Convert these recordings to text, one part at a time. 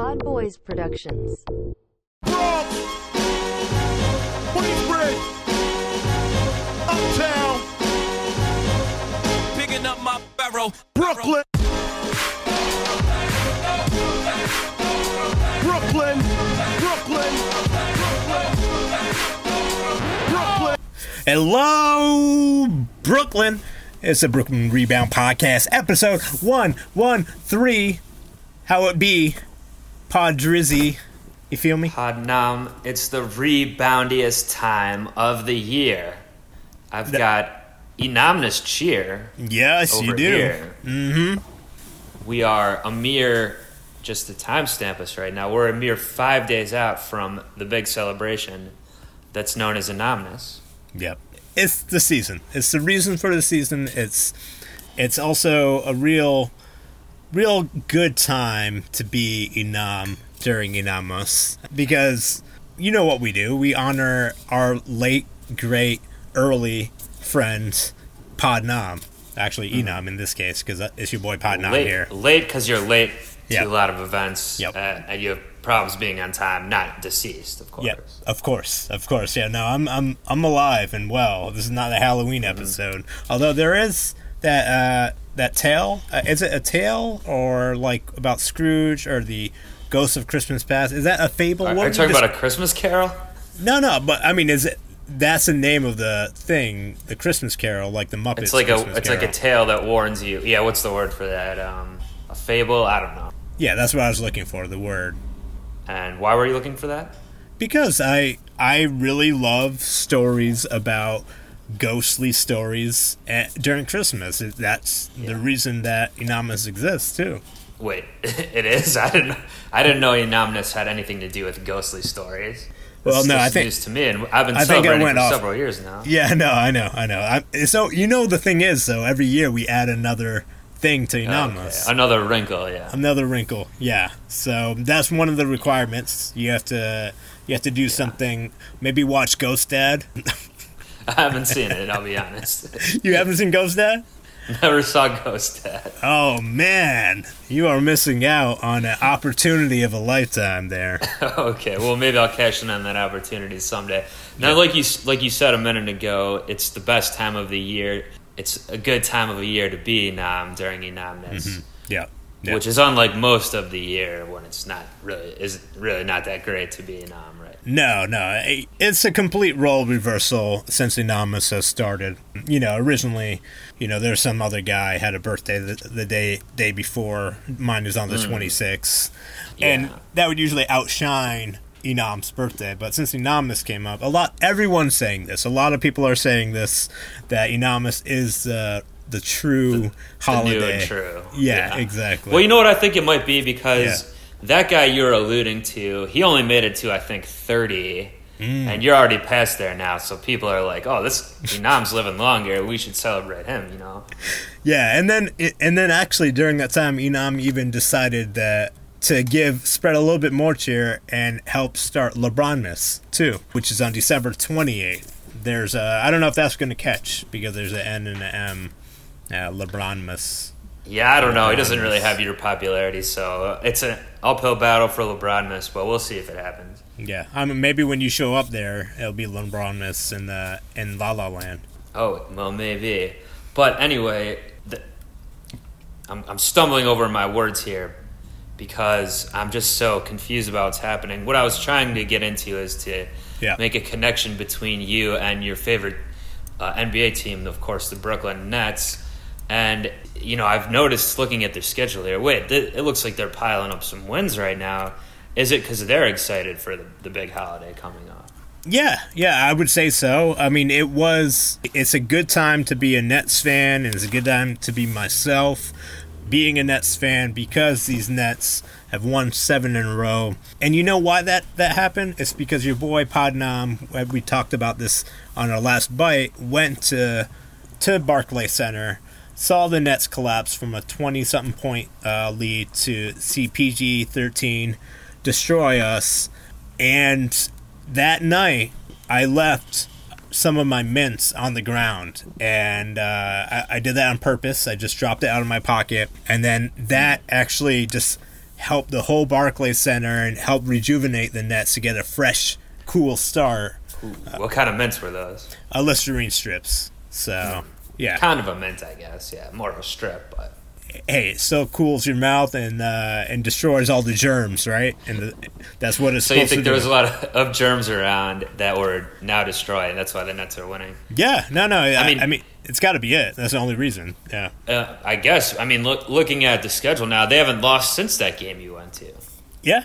Pod Boys Productions. Bronx, Queensbridge, Uptown, picking up my barrel. Brooklyn, Brooklyn, Brooklyn, Brooklyn. Hello, Brooklyn. It's the Brooklyn Rebound Podcast, episode 113. How it be, Pod Drizzy. You feel me? Podnam, it's the reboundiest time of the year. I've got Enamnus cheer Yes, you do. Mm-hmm. We are a mere, just to timestamp us right now, we're a mere five days out from the big celebration that's known as Enamnus. Yep. It's the season. It's the reason for the season. It's it's also a real real good time to be Inam during Inamos because you know what we do. We honor our late, great, early friend Podnam. Actually, Enam in this case because it's your boy Podnam late, here. late because you're late Yeah. to a lot of events, Yep. uh, and you have problems being on time, not deceased, of course. Yep, of course, of course. Yeah, no, I'm I'm I'm alive and well. This is not a Halloween Mm-hmm. episode, although there is that uh, that tale. Uh, is it a tale or like about Scrooge or the Ghost of Christmas Past? Is that a fable? Are, What are you talking about a Christmas Carol? No, no, but I mean, is it? That's the name of the thing, the Christmas Carol, like the Muppets. It's like Christmas a it's like a tale that warns you. Yeah, what's the word for that? Um, a fable? I don't know. yeah, that's what I was looking for. The word. And why were you looking for that? because I I really love stories about ghostly stories at, during Christmas. It- That's the reason that Inamas exists too. Wait, it is. I didn't. I didn't know Enamnus had anything to do with ghostly stories. Well, This- no, this I think- news to me, and I've been I think I celebrating went for off. several years now. Yeah, no, I know, I know. I, so you know the thing is, though, every year we add another thing to Okay, Another wrinkle. Yeah. Another wrinkle, yeah. So that's one of the requirements. You have to, you have to do something. Maybe watch Ghost Dad. I haven't seen it. I'll be honest. you haven't seen Ghost Dad? Never saw Ghost Dad. Oh man, you are missing out on an opportunity of a lifetime there. okay, well maybe I'll cash in on that opportunity someday. Now, like you like you said a minute ago, it's the best time of the year. It's a good time of a year to be Enam during Enamness, mm-hmm. Yeah. yeah. which is unlike most of the year when it's not really is really not that great to be Enam, right? No, no, it's a complete role reversal since Inamus has started. You know, originally, you know, there's some other guy had a birthday the, the day day before. Mine is on the hmm. 26th, and that would usually outshine Inam's birthday. But since Inamus came up, a lot everyone's saying this. A lot of people are saying this that Inamus is the the true The holiday. and true. Yeah, exactly. Well, you know what I think it might be because Yeah. That guy you're alluding to, he only made it to I think thirty. Mm. And you're already past there now, so people are like, "Oh, this Enam's living longer. We should celebrate him." You know? Yeah, and then and then actually during that time, Enam even decided that to give spread a little bit more cheer and help start LeBronmas too, which is on December 28th. There's a I don't know if that's going to catch because there's an N and an M. Uh, LeBronmas. Yeah, I don't know. He doesn't really have your popularity, so it's an uphill battle for LeBronmas, but we'll see if it happens. Yeah, I mean maybe when you show up there, it'll be LeBronmas in the in La La Land. Oh, well, maybe. But anyway, the, I'm, I'm stumbling over my words here because I'm just so confused about what's happening. What I was trying to get into is to Yeah. make a connection between you and your favorite uh, NBA team, of course, the Brooklyn Nets. And, you know, I've noticed looking at their schedule here, wait, th- it looks like they're piling up some wins right now. Is it because they're excited for the, the big holiday coming up? Yeah, yeah, I would say so. I mean, it was. It's a good time to be a Nets fan, and it's a good time to be myself being a Nets fan because these Nets have won seven in a row. And you know why that that happened? It's because your boy Podnam, we talked about this on our last bite, went to to Barclay Center, saw the Nets collapse from a twenty something point uh, lead to see PG thirteen destroy us, and that night I left some of my mints on the ground and uh, I, I did that on purpose i just dropped it out of my pocket and then that actually just helped the whole Barclays Center and help rejuvenate the Nets to get a fresh, cool start. what kind of mints were those? Uh, Listerine strips. So yeah, Kind of a mint, I guess. Yeah, more of a strip, but hey, it still cools your mouth and uh, and destroys all the germs, right? And the, that's what it's so you think there do. was a lot of, of germs around that were now destroyed, and that's why the Nets are winning. yeah, no, no. I, I mean- mean, I mean, it's got to be it. That's the only reason. Yeah. Uh, I guess. I mean, look, looking at the schedule now, they haven't lost since that game you went to. Yeah.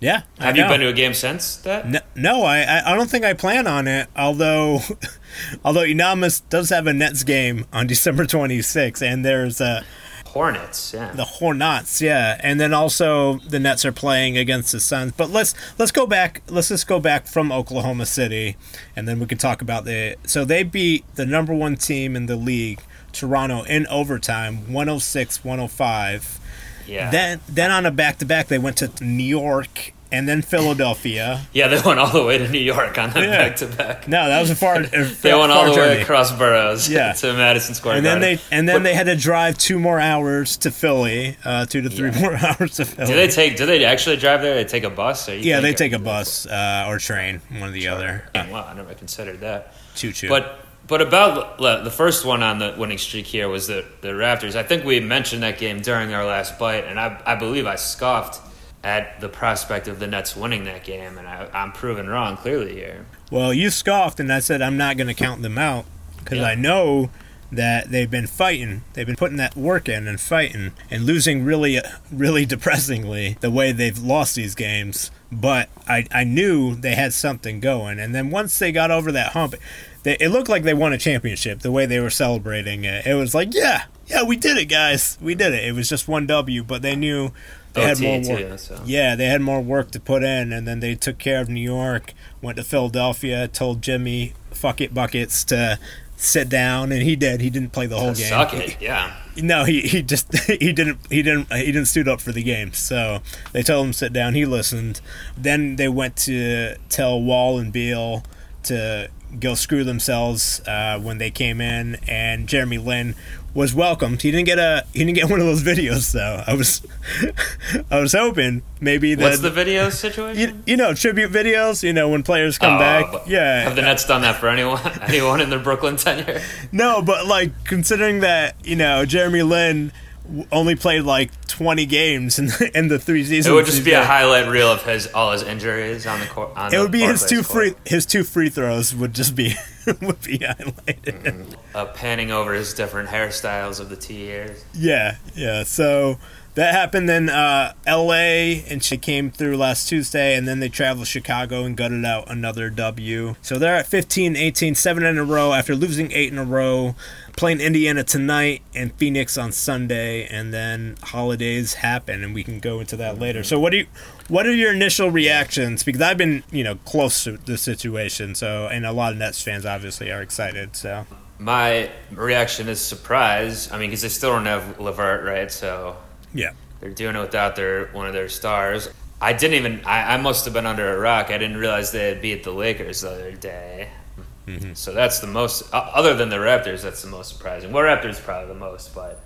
Yeah. Have you been to a game since that? No, no I, I don't think I plan on it. Although, although Unamis does have a Nets game on December 26th, and there's uh, Hornets. Yeah. the Hornets, yeah, and then also the Nets are playing against the Suns. But let's let's go back. Let's just go back from Oklahoma City, and then we can talk about the. So they beat the number one team in the league, Toronto, in overtime, 106-105. Yeah. Then then on a back to back, they went to New York and then Philadelphia. yeah, they went all the way to New York on that back to back. No, that was a far. They went all the way across boroughs Yeah. to Madison Square And then Garden. they and then they had to drive two more hours to Philly, uh, two to three Yeah. more hours to Philly. Do they take? Do they actually drive there? They take a bus? Or you yeah, they take a bus uh, or train, one or the other. Uh, Wow, I never considered that. choo choo. But but about le- the first one on the winning streak here was the the Raptors. I think we mentioned that game during our last bite, and I I believe I scoffed at the prospect of the Nets winning that game, and I, I'm proven wrong clearly here. well, you scoffed, and I said I'm not going to count them out because Yeah. I know that they've been fighting. They've been putting that work in and fighting and losing really, really depressingly the way they've lost these games. But I, I knew they had something going, and then once they got over that hump, they, it looked like they won a championship. The way they were celebrating it, it was like, yeah, yeah, we did it, guys, we did it. It was just one W, but they knew they had more work. so. Yeah, they had more work to put in, and then they took care of New York. Went to Philadelphia, told Jimmy "fuck it buckets" to sit down, and he did. He didn't play the whole game. Suck it, yeah. No, he, he just he didn't he didn't he didn't suit up for the game. So they told him to sit down. He listened. Then they went to tell Wall and Beal to go screw themselves uh, when they came in, and Jeremy Lin was welcomed. He didn't get a he didn't get one of those videos though. I was I was hoping maybe that What's the video situation? you, you know tribute videos. You know when players come Oh, back. Yeah, Have the Nets done that for anyone? Anyone in their Brooklyn tenure? No, but like considering that you know Jeremy Lin only played like twenty games in the, in the three seasons. It would just be a highlight reel of his all his injuries on the court. It would be his two court. free his two free throws would just be would be highlighted. uh, panning over his different hairstyles of the two years. Yeah, yeah. So that happened. in uh, L.A. and she came through last Tuesday, and then they traveled to Chicago and gutted out another W. So they're at 15, 18, seven in a row after losing eight in a row. Playing Indiana tonight and Phoenix on Sunday, and then holidays happen, and we can go into that later. So, what do you, what are your initial reactions? Because I've been, you know, close to the situation, so and a lot of Nets fans obviously are excited. So, My reaction is surprise. I mean, because they still don't have LeVert, right? So yeah, they're doing it without their one of their stars. I didn't even. I, I must have been under a rock. I didn't realize they had beat the Lakers the other day. Mm-hmm. So that's the most. Other than the Raptors, that's the most surprising. Well, Raptors probably the most, but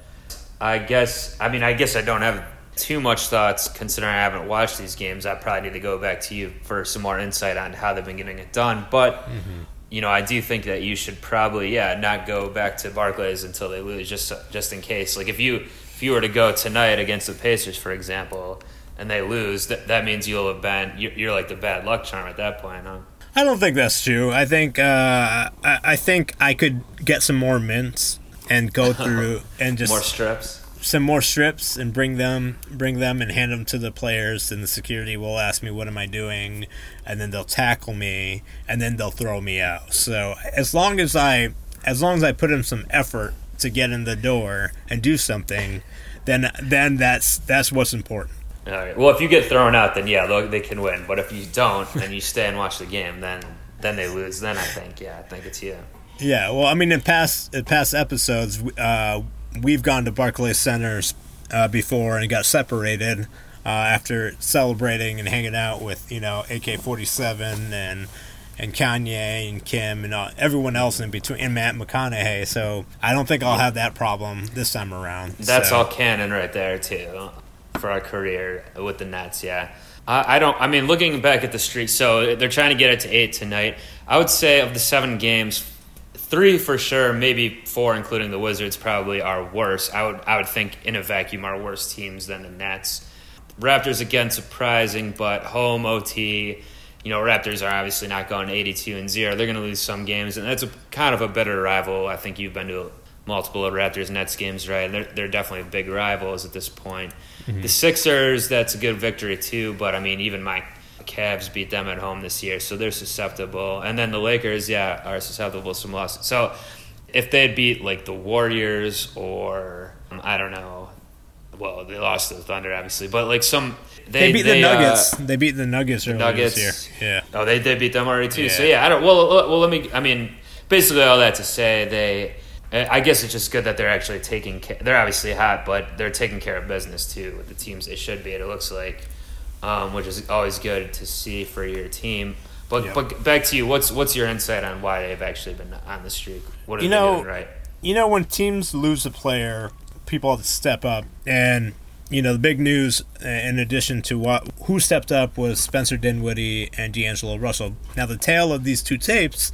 I guess. I mean, I guess I don't have too much thoughts considering I haven't watched these games. I probably need to go back to you for some more insight on how they've been getting it done. But mm-hmm. you know, I do think that you should probably, yeah, not go back to Barclays until they lose, just just in case. Like if you if you were to go tonight against the Pacers, for example, and they lose, that that means you'll have been you're, you're like the bad luck charm at that point, huh? I don't think that's true. I think uh, I, I think I could get some more mints and go through and just More strips. some more strips and bring them bring them and hand them to the players and the security will ask me what am I doing and then they'll tackle me and then they'll throw me out. So as long as I as long as I put in some effort to get in the door and do something, then then that's that's what's important. All right. Well, if you get thrown out, then yeah, they they can win. But if you don't and you stay and watch the game, then then they lose. Then I think yeah, I think it's you. Yeah, well, I mean, in past in past episodes, uh, we've gone to Barclays Centers uh, before and got separated uh, after celebrating and hanging out with you know AK forty seven and and Kanye and Kim and uh, everyone else in between and Matt McConaughey. So I don't think I'll have that problem this time around. That's So, all canon right there too. for our career with the Nets. Yeah, I, I don't. I mean, looking back at the streak, so they're trying to get it to eight tonight. I would say of the seven games, three for sure, maybe four, including the Wizards, probably are worse. I would I would think in a vacuum are worse teams than the Nets. Raptors again surprising, but home OT. You know, Raptors are obviously not going 82 and zero. They're going to lose some games, and that's a kind of a better rival. I think you've been to multiple Raptors Nets games, right? They're they're definitely big rivals at this point. Mm-hmm. The Sixers, that's a good victory too, but I mean, even my Cavs beat them at home this year, so they're susceptible. And then the Lakers, yeah, are susceptible to some losses. So if they'd beat like the Warriors or um, I don't know, well, they lost to the Thunder, obviously, but like some they, they beat they, the Nuggets. Uh, they beat the Nuggets earlier Nuggets. this year. Yeah. Oh, they did beat them already too. Yeah. So yeah, I don't. Well, well, let me. I mean, basically all that to say they. I guess it's just good that they're actually taking. Care, they're obviously hot, but they're taking care of business too with the teams they should be. It looks like, um, which is always good to see for your team. But yep. but back to you. What's what's your insight on why they've actually been on the streak? What are you they know, doing right? You know, when teams lose a player, people have to step up. And you know, the big news, uh, in addition to what who stepped up, was Spencer Dinwiddie and D'Angelo Russell. Now, the tale of these two tapes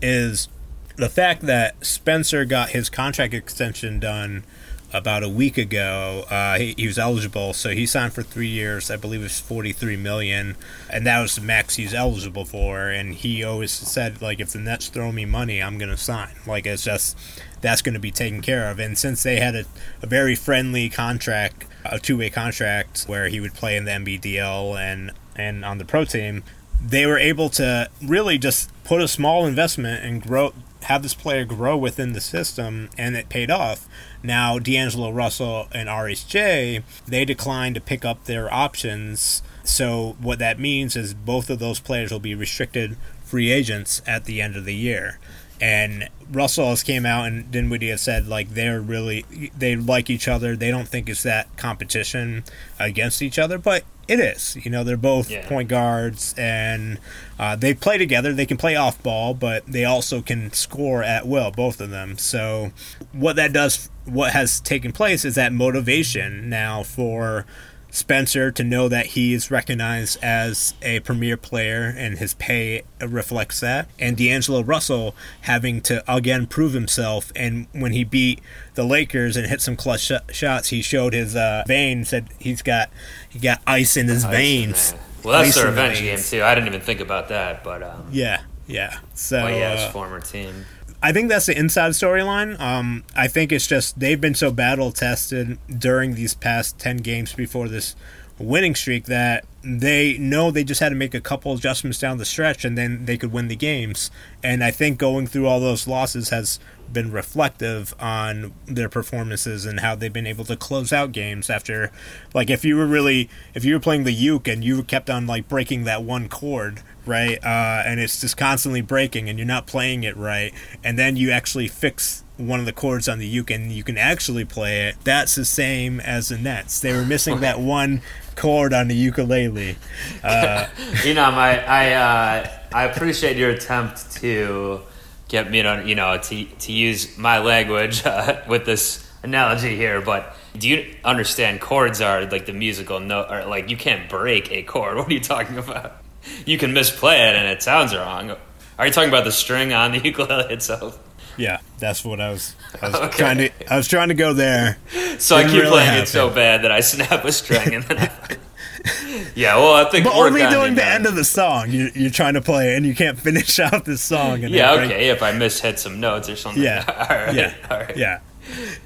is the fact that Spencer got his contract extension done about a week ago. Uh, he, he, was eligible, so he signed for three years. I believe it's forty three million, and that was the max he's eligible for. And he always said, like, if the Nets throw me money, I'm gonna sign. Like, it's just that's going to be taken care of. And since they had a, a very friendly contract, a two way contract where he would play in the NBDL and and on the pro team, they were able to really just put a small investment and grow have this player grow within the system, and it paid off. Now, D'Angelo Russell and RHJ, they declined to pick up their options. So, what that means is both of those players will be restricted free agents at the end of the year. And Russell has came out and Dinwiddie has said like they're really they like each other. They don't think it's that competition against each other, but it is. You know, they're both yeah. point guards and uh, they play together. They can play off ball, but they also can score at will, both of them. So, what that does, what has taken place, is that motivation now for Spencer to know that he is recognized as a premier player and his pay reflects that. And D'Angelo Russell having to again prove himself. And when he beat the Lakers and hit some clutch sh- shots, he showed his uh, veins. Said he's got he got ice in his ice veins. well, that's ice the revenge game too. I didn't even think about that, but um, yeah, yeah. So well, yeah, his uh, former team. I think that's the inside storyline. Um, I think it's just they've been so battle tested during these past 10 games before this winning streak that they know they just had to make a couple adjustments down the stretch and then they could win the games. And I think going through all those losses has been reflective on their performances and how they've been able to close out games after like if you were really if you were playing the uke and you kept on like breaking that one chord right? Uh, and it's just constantly breaking, and you're not playing it right. And then you actually fix one of the chords on the uke, and you can actually play it. That's the same as the Nets. They were missing that one chord on the ukulele. Uh, you know, my I uh, I appreciate your attempt to get me to you know to to use my language uh, with this analogy here, but do you understand chords are like the musical note or like you can't break a chord what are you talking about you can misplay it and it sounds wrong. Are you talking about the string on the ukulele itself? Yeah, that's what I was. I was okay. trying to. I was trying to go there. So Didn't I keep really playing happen. it so bad that I snap a string and then. I, yeah, well, I think. But only during the end of the song, you, you're trying to play and you can't finish out the song. yeah, okay. If I mishit some notes or something. Yeah. all right. Yeah. All right. Yeah.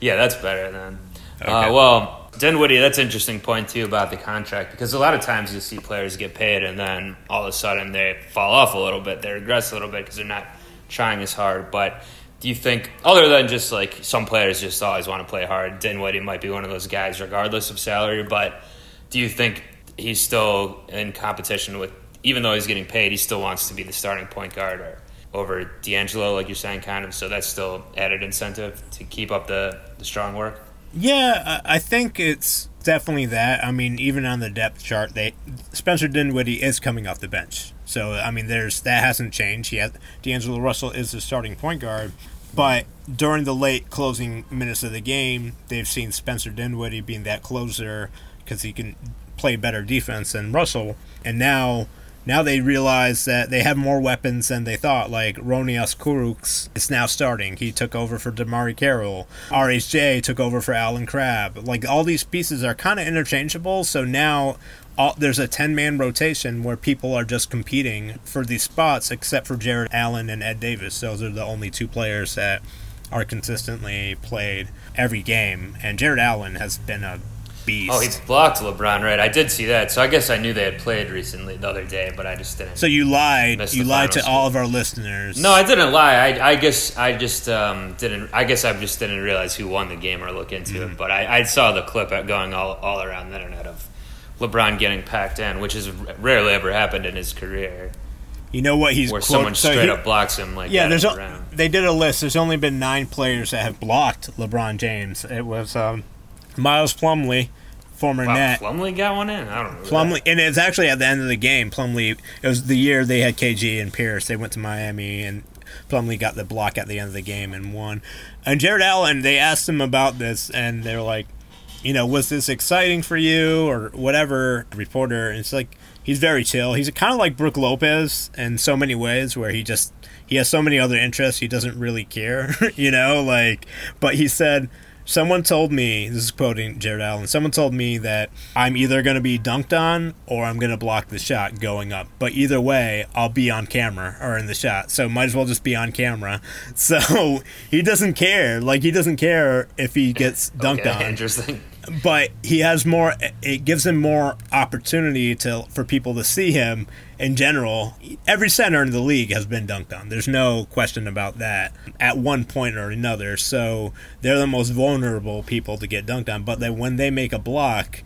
Yeah, that's better then. Okay. Uh, well, Dinwiddie, that's an interesting point too about the contract because a lot of times you see players get paid and then all of a sudden they fall off a little bit, they regress a little bit because they're not trying as hard. But do you think, other than just like some players just always want to play hard, Dinwiddie might be one of those guys regardless of salary, but do you think he's still in competition with, even though he's getting paid, he still wants to be the starting point guard or over D'Angelo, like you're saying, kind of? So that's still added incentive to keep up the, the strong work? Yeah, I think it's definitely that. I mean, even on the depth chart, they Spencer Dinwiddie is coming off the bench, so I mean, there's that hasn't changed. Has, D'Angelo Russell is the starting point guard, but during the late closing minutes of the game, they've seen Spencer Dinwiddie being that closer, because he can play better defense than Russell. And now, now they realize that they have more weapons than they thought. Like Rodions Kurucs is now starting. He took over for DeMarre Carroll. RHJ took over for Allen Crabbe. Like all these pieces are kind of interchangeable. So now. All, there's a 10 man rotation where people are just competing for these spots, except for Jarrett Allen and Ed Davis. Those are the only two players that are consistently played every game. And Jarrett Allen has been a beast. Oh, he blocked LeBron, right? I did see that. So I guess I knew they had played recently the other day, but I just didn't. so you lied. You lied to final all of our listeners. no, I didn't lie. I, I guess I just um, didn't. I guess I just didn't realize who won the game or look into Mm-hmm. it. But I, I saw the clip going all, all around the internet of LeBron getting packed in, which has rarely ever happened in his career, You know what he's where quote- someone so straight he- up blocks him like Yeah, there's in o- the round. they did a list. There's only been nine players that have blocked LeBron James. It was um, Miles Plumlee, former Wow, net. Plumlee got one in. I don't know. Plumlee, and it's actually at the end of the game. Plumlee, it was the year they had KG and Pierce. They went to Miami, and Plumlee got the block at the end of the game and won. And Jarrett Allen, they asked him about this, and they were like, you know, was this exciting for you or whatever? Reporter, and it's like he's very chill. He's kind of like Brook Lopez in so many ways, where he just he has so many other interests. He doesn't really care, you know. Like, but he said. Someone told me, this is quoting Jarrett Allen, someone told me that I'm either going to be dunked on or I'm going to block the shot going up. But either way, I'll be on camera or in the shot. So might as well just be on camera. So he doesn't care. Like, he doesn't care if he gets dunked Okay, on Interesting. but he has more it gives him more opportunity to for people to see him in general every center in the league has been dunked on. There's no question about that at one point or another. So they're the most vulnerable people to get dunked on. But then when they make a block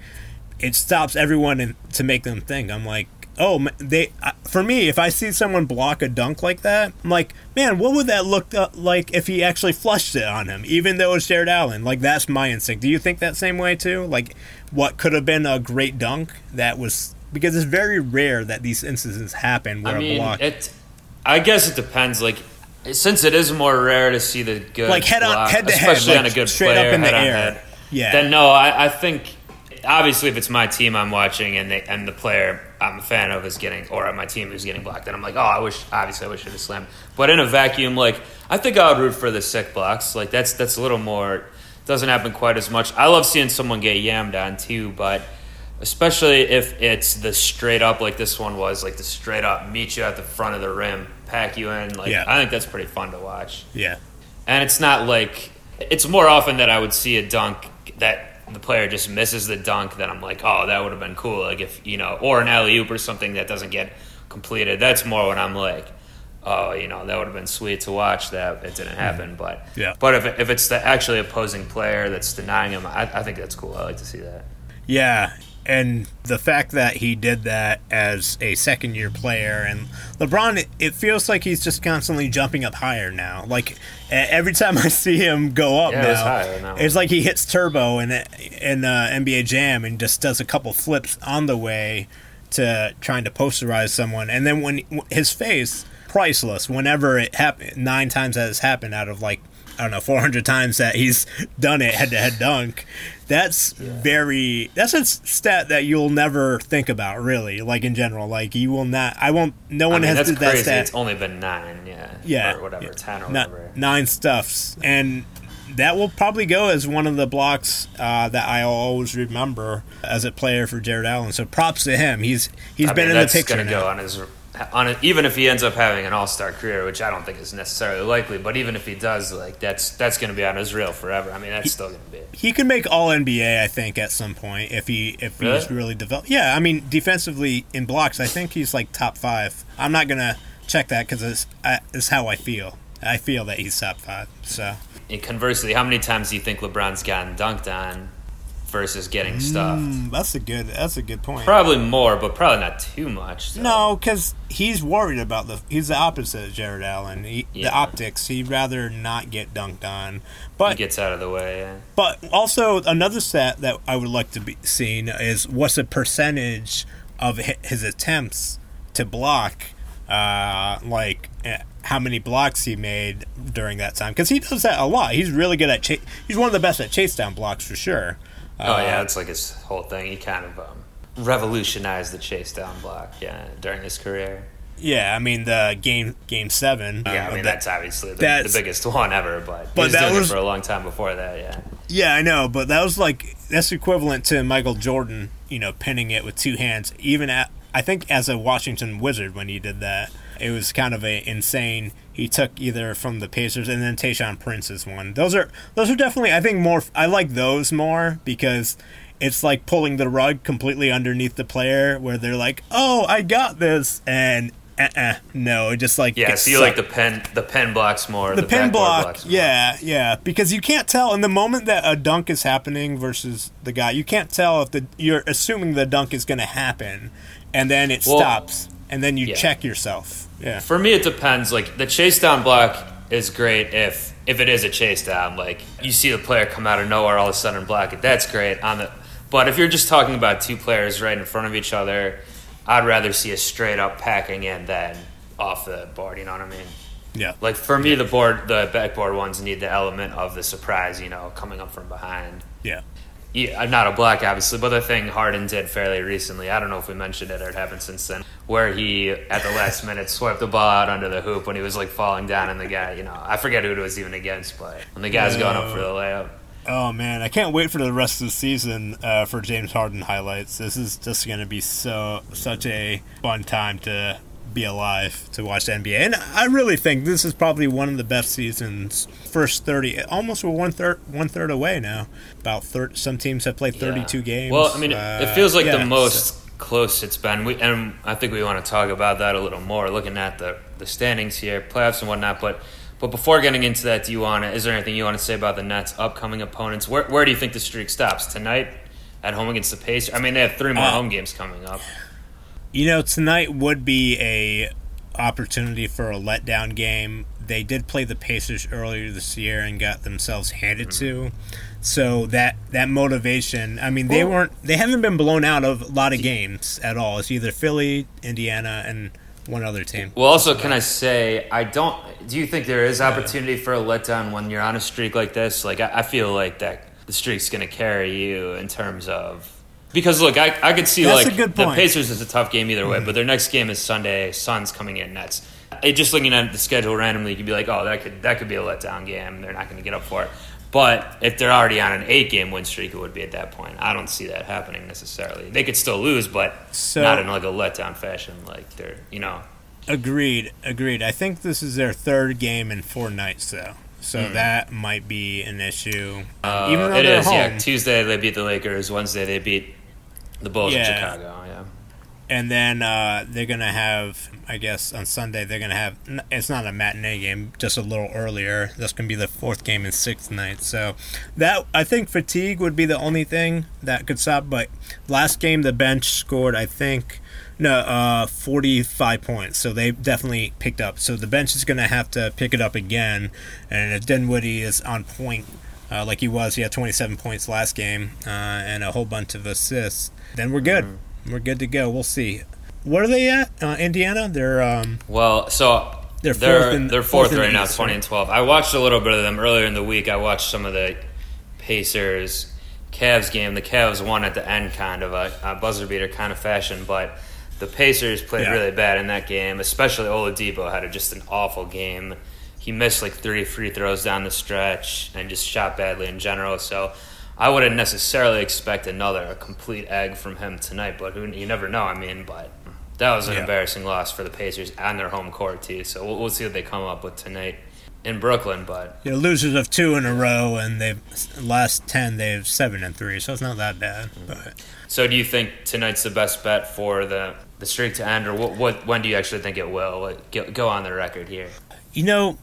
it stops everyone in, to make them think. I'm like oh they uh, for me if i see someone block a dunk like that i'm like man what would that look uh, like if he actually flushed it on him even though it's Jarrett Allen? Like that's my instinct. Do you think that same way too? Like what could have been a great dunk that was because it's very rare that these instances happen where I a mean, block it. I guess it depends. Like, since it is more rare to see the good, Like head on- head to head, especially on a good straight player, up in the air. head, Yeah. Then no, I, I think obviously if it's my team I'm watching and they and the player I'm a fan of is getting or my team is getting blocked, then I'm like, oh, I wish obviously I wish it had slammed. But in a vacuum, like I think I would root for the sick blocks. Like that's that's a little more doesn't happen quite as much. I love seeing someone get yammed on too, but especially if it's the straight up like this one was, like the straight up meet you at the front of the rim, pack you in. Like Yeah. I think that's pretty fun to watch. yeah And it's not like it's more often that I would see a dunk that the player just misses the dunk that I'm like, oh, that would have been cool. Like if you know, or an alley oop or something that doesn't get completed. That's more when I'm like, oh, you know, that would have been sweet to watch. That it didn't mm-hmm. happen, but Yeah. But if if it's the actually opposing player that's denying him, I, I think that's cool. I like to see that. Yeah, and the fact that he did that as a second year player and LeBron it, it feels like he's just constantly jumping up higher now. Like every time I see him go up Yeah, now, it's now. it's like he hits turbo in in uh, NBA Jam and just does a couple flips on the way to trying to posterize someone and then when his face priceless whenever it happened nine times that has happened out of like I don't know 400 times that he's done it head to head dunk that's very that's a stat that you'll never think about really like in general like you will not I won't no I one mean, has that's that stat It's only been nine, yeah, yeah or whatever, yeah. ten or whatever. nine stuffs and that will probably go as one of the blocks uh, that I'll always remember as a player for Jarrett Allen. So props to him. He's he's I been mean, in the that's picture gonna now. go on his on even if he ends up having an all star career, which I don't think is necessarily likely. But even if he does, like that's that's going to be on his reel forever. I mean, that's still going to be. He can make All NBA, I think, at some point if he if he's Really? really developed. Yeah, I mean, defensively in blocks, I think he's like top five. I'm not gonna check that because it's, uh, it's how I feel. I feel that he's top five. So And conversely, how many times do you think LeBron's gotten dunked on versus getting stuffed? Mm, that's a good that's a good point. Probably more, but probably not too much. so- No, because he's worried about the. He's the opposite of Jarrett Allen. He, The optics. He'd rather not get dunked on. he But gets out of the way. Yeah. but also another stat that I would like to be seen is what's the percentage of his attempts to block, uh, like eh, how many blocks he made during that time because he does that a lot. He's really good at chase. He's one of the best at chase down blocks for sure. Oh yeah, it's like his whole thing. He kind of um, revolutionized the chase down block. Yeah, during his career. Yeah, I mean the game game seven. Yeah, uh, I mean that- that's obviously the, that's- the biggest one ever, but, But he was that doing was- it for a long time before that. Yeah. Yeah, I know, but that was like that's equivalent to Michael Jordan, you know, pinning it with two hands. Even at I think as a Washington Wizard when he did that, it was kind of a insane. He took either from the Pacers and then Tayshaun Prince's one. Those are those are definitely I think more. I like those more because it's like pulling the rug completely underneath the player, where they're like, "Oh, I got this," and uh-uh, no, just like Yeah, so like the pen the pen blocks more. the, The, backboard block, blocks more. yeah, yeah, because you can't tell in the moment that a dunk is happening versus the guy. You can't tell if the you're assuming the dunk is going to happen, and then it Well, stops, and then you yeah. check yourself. Yeah, For me, it depends. Like the chase down block is great if if it is a chase down. Like you see the player come out of nowhere all of a sudden block it. That's great on the. But if you're just talking about two players right in front of each other, I'd rather see a straight up packing in than off the board. You know what I mean? yeah, Like for me, the board, the backboard ones need the element of the surprise. You know, coming up from behind. yeah. Yeah, not a black, obviously, but the thing Harden did fairly recently. I don't know if we mentioned it or it happened since then, where he at the last minute swiped the ball out under the hoop when he was like falling down, and the guy, you know, I forget who it was even against, but when the guy's going up for the layup. Oh man, I can't wait for the rest of the season uh, for James Harden highlights. This is just going to be so such a fun time to be alive to watch the NBA, and I really think this is probably one of the best seasons. First thirty, almost we're one third one third away now. About thir- some teams have played thirty two Yeah. games. Well, I mean, it- Uh, it feels like yeah, the most close it's been, we, and I think we want to talk about that a little more, looking at the the standings here, playoffs and whatnot. But but before getting into that, do you want to? Is there anything you want to say about the Nets' upcoming opponents? Where where do you think the streak stops tonight? At home against the Pacers. I mean, they have three more Uh, home games coming up. You know, tonight would be a opportunity for a letdown game. They did play the Pacers earlier this year and got themselves handed mm-hmm. to. So that that motivation, I mean, they weren't they haven't been blown out of a lot of games at all. It's either Philly, Indiana, and one other team. Well, also, can I say I don't? Do you think there is opportunity for a letdown when you're on a streak like this? Like, I, I feel like that the streak's going to carry you in terms of because look, I, I could see That's like the. Pacers is a tough game either way, but their next game is Sunday. Suns coming in Nets. It, just looking at the schedule randomly, you could be like, oh, that could that could be a letdown game. They're not going to get up for it. But if they're already on an eight game win streak, it would be at that point. I don't see that happening necessarily. They could still lose, but So- not in like a letdown fashion. Like they're you know Agreed, agreed. I think this is their third game in four nights, though. So that might be an issue. Uh, Even though it is, home. yeah. Tuesday they beat the Lakers. Wednesday they beat the Bulls in Yeah. Chicago. Yeah. And then uh, they're gonna have, I guess, on Sunday they're gonna have. It's not a matinee game, just a little earlier. That's gonna be the fourth game in sixth night. So that I think fatigue would be the only thing that could stop. But last game the bench scored, I think, no, uh, forty-five points. So they definitely picked up. So the bench is gonna have to pick it up again. And if Dinwiddie is on point. Uh, like he was, he had 27 points last game uh, and a whole bunch of assists. Then we're good. We're good to go. We'll see. What are they at? Uh, Indiana? They're um, Well, so They're they're fourth in- they're fourth fourth right now, twenty and twelve. I watched a little bit of them earlier in the week. I watched some of the Pacers Cavs game. The Cavs won at the end, kind of a, a buzzer beater kind of fashion, but the Pacers played Yeah. really bad in that game. Especially Oladipo had a, just an awful game. He missed like three free throws down the stretch and just shot badly in general. So. I wouldn't necessarily expect another a complete egg from him tonight, but who you never know. I mean, but that was an Yeah. embarrassing loss for the Pacers and their home court too. So we'll, we'll see what they come up with tonight in Brooklyn. But you know, losers of two in a row, and they've last ten they've seven and three, so it's not that bad. Mm-hmm. But so, do you think tonight's the best bet for the the streak to end, or what? what when do you actually think it will? What, go, go on the record here. you know,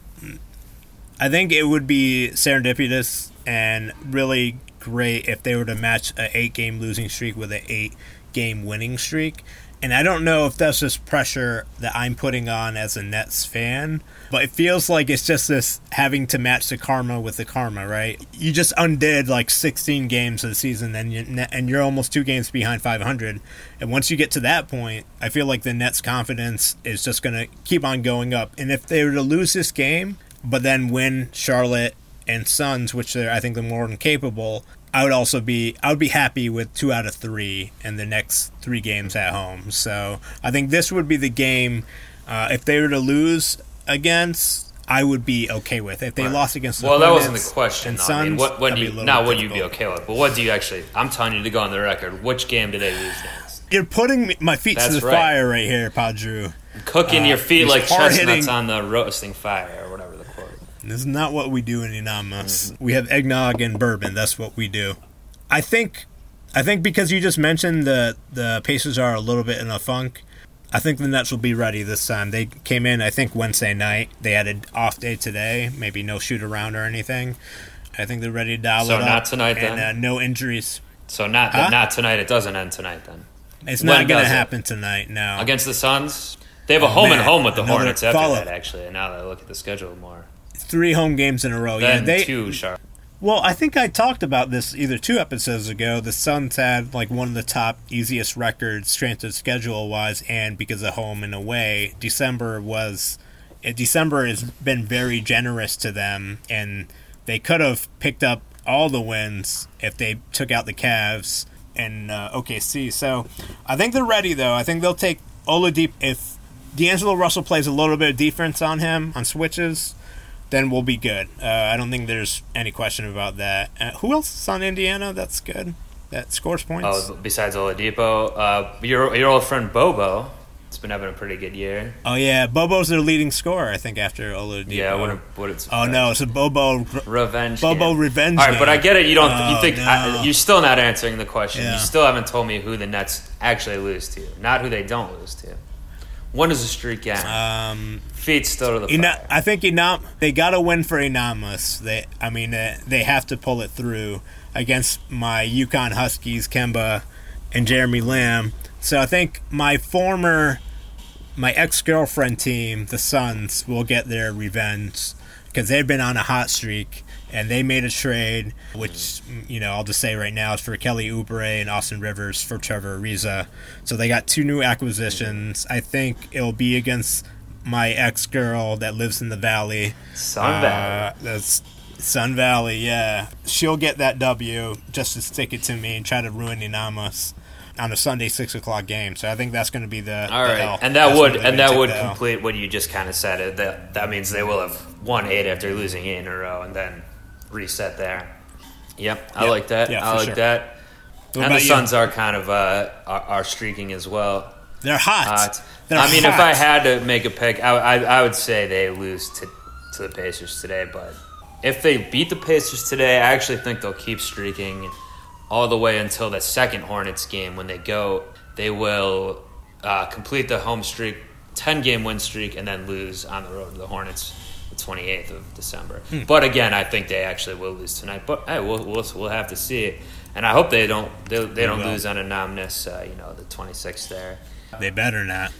I think it would be serendipitous and really great if they were to match an eight game losing streak with an eight game winning streak. And I don't know if that's just pressure that I'm putting on as a Nets fan, but it feels like it's just this having to match the karma with the karma, right? You just undid like 16 games of the season, and you and you're almost two games behind 500. And once you get to that point, I feel like the Nets' confidence is just going to keep on going up. And if they were to lose this game, but then win Charlotte and Suns, which they're I think they're more than capable, I would also be I would be happy with two out of three in the next three games at home. So I think this would be the game uh, if they were to lose against. I would be okay with if they Right. lost against. The Well, that wasn't the question. And though. I mean, what, what that'd do you, not what you'd be okay with, but what do you actually? I'm telling you to go on the record. Which game did they lose against? You're putting my feet That's to the right. fire right here, PodDrew. Cooking Uh, your feet like hard-hitting- chestnuts on the roasting fire, or whatever the quote. This is not what we do in Anonymous. Mm-hmm. We have eggnog and bourbon. That's what we do. I think, I think because you just mentioned the the Pacers are a little bit in a funk. I think the Nets will be ready this time. They came in, I think Wednesday night. They had an off day today, maybe no shoot around or anything. I think they're ready to dial So it up. So not tonight, and then? uh, no injuries. So not Huh? not tonight. It doesn't end tonight then. It's When not going to it? happen tonight. No. Against the Suns, they have a Oh, home and home with the Another Hornets after that. Actually, And now that I look at the schedule more, three home games in a row. then yeah, they two sharp. Well, I think I talked about this either two episodes ago. The Suns had like one of the top easiest records, strength of schedule wise, and because of home and away. December was, eh, December has been very generous to them, and they could have picked up all the wins if they took out the Cavs and uh, OKC. So I think they're ready though. I think they'll take Oladipo if D'Angelo Russell plays a little bit of defense on him on switches then we'll be good. Uh, I don't think there's any question about that. Uh, who else is on Indiana that's good? That scores points? Oh, besides Oladipo, uh, your your old friend Bobo, It's been having a pretty good year. Oh, yeah, Bobo's their leading scorer, I think, after Oladipo. Yeah, what what it's. Oh no, it's a Bobo. Revenge. Bobo game. revenge All right, but I get it. You don't. Oh, you think no. I, you're still not answering the question. Yeah. You still haven't told me who the Nets actually lose to, not who they don't lose to. When does the streak end? Um, Feet still to the Ina-. I think Inam they got to win for Inamus. They, I mean, uh, they have to pull it through against my UConn Huskies, Kemba, and Jeremy Lamb. So I think my former, my ex girlfriend team, the Suns, will get their revenge because they've been on a hot streak and they made a trade, which you know I'll just say right now is for Kelly Oubre and Austin Rivers for Trevor Ariza. So they got two new acquisitions. I think it'll be against my ex girl that lives in the valley. Sun Valley. Uh, that's Sun Valley, yeah. She'll get that W just to stick it to me and try to ruin Inamas on a Sunday six o'clock game. So I think that's going to be the All the right, L. and that That's would and that would complete what you just kind of said. That that means they will have won eight after losing eight in a row, and then reset there. Yep, I Yeah. like that. Yeah, I like sure. that. What and about the you? Suns are kind of uh, are, are streaking as well. They're hot. Hot. They're I mean, if. I had to make a pick, I, I, I would say they lose to to the Pacers today. But if they beat the Pacers today, I actually think they'll keep streaking all the way until the second Hornets game when they go. They will uh, complete the home streak, ten game win streak, and then lose on the road to the Hornets. The 28th of December, Hmm. but again, I think they actually will lose tonight. But hey, we'll we'll, we'll have to see, and I hope they don't they, they don't lose on Anonymous, uh, you know, the 26th there. They better not.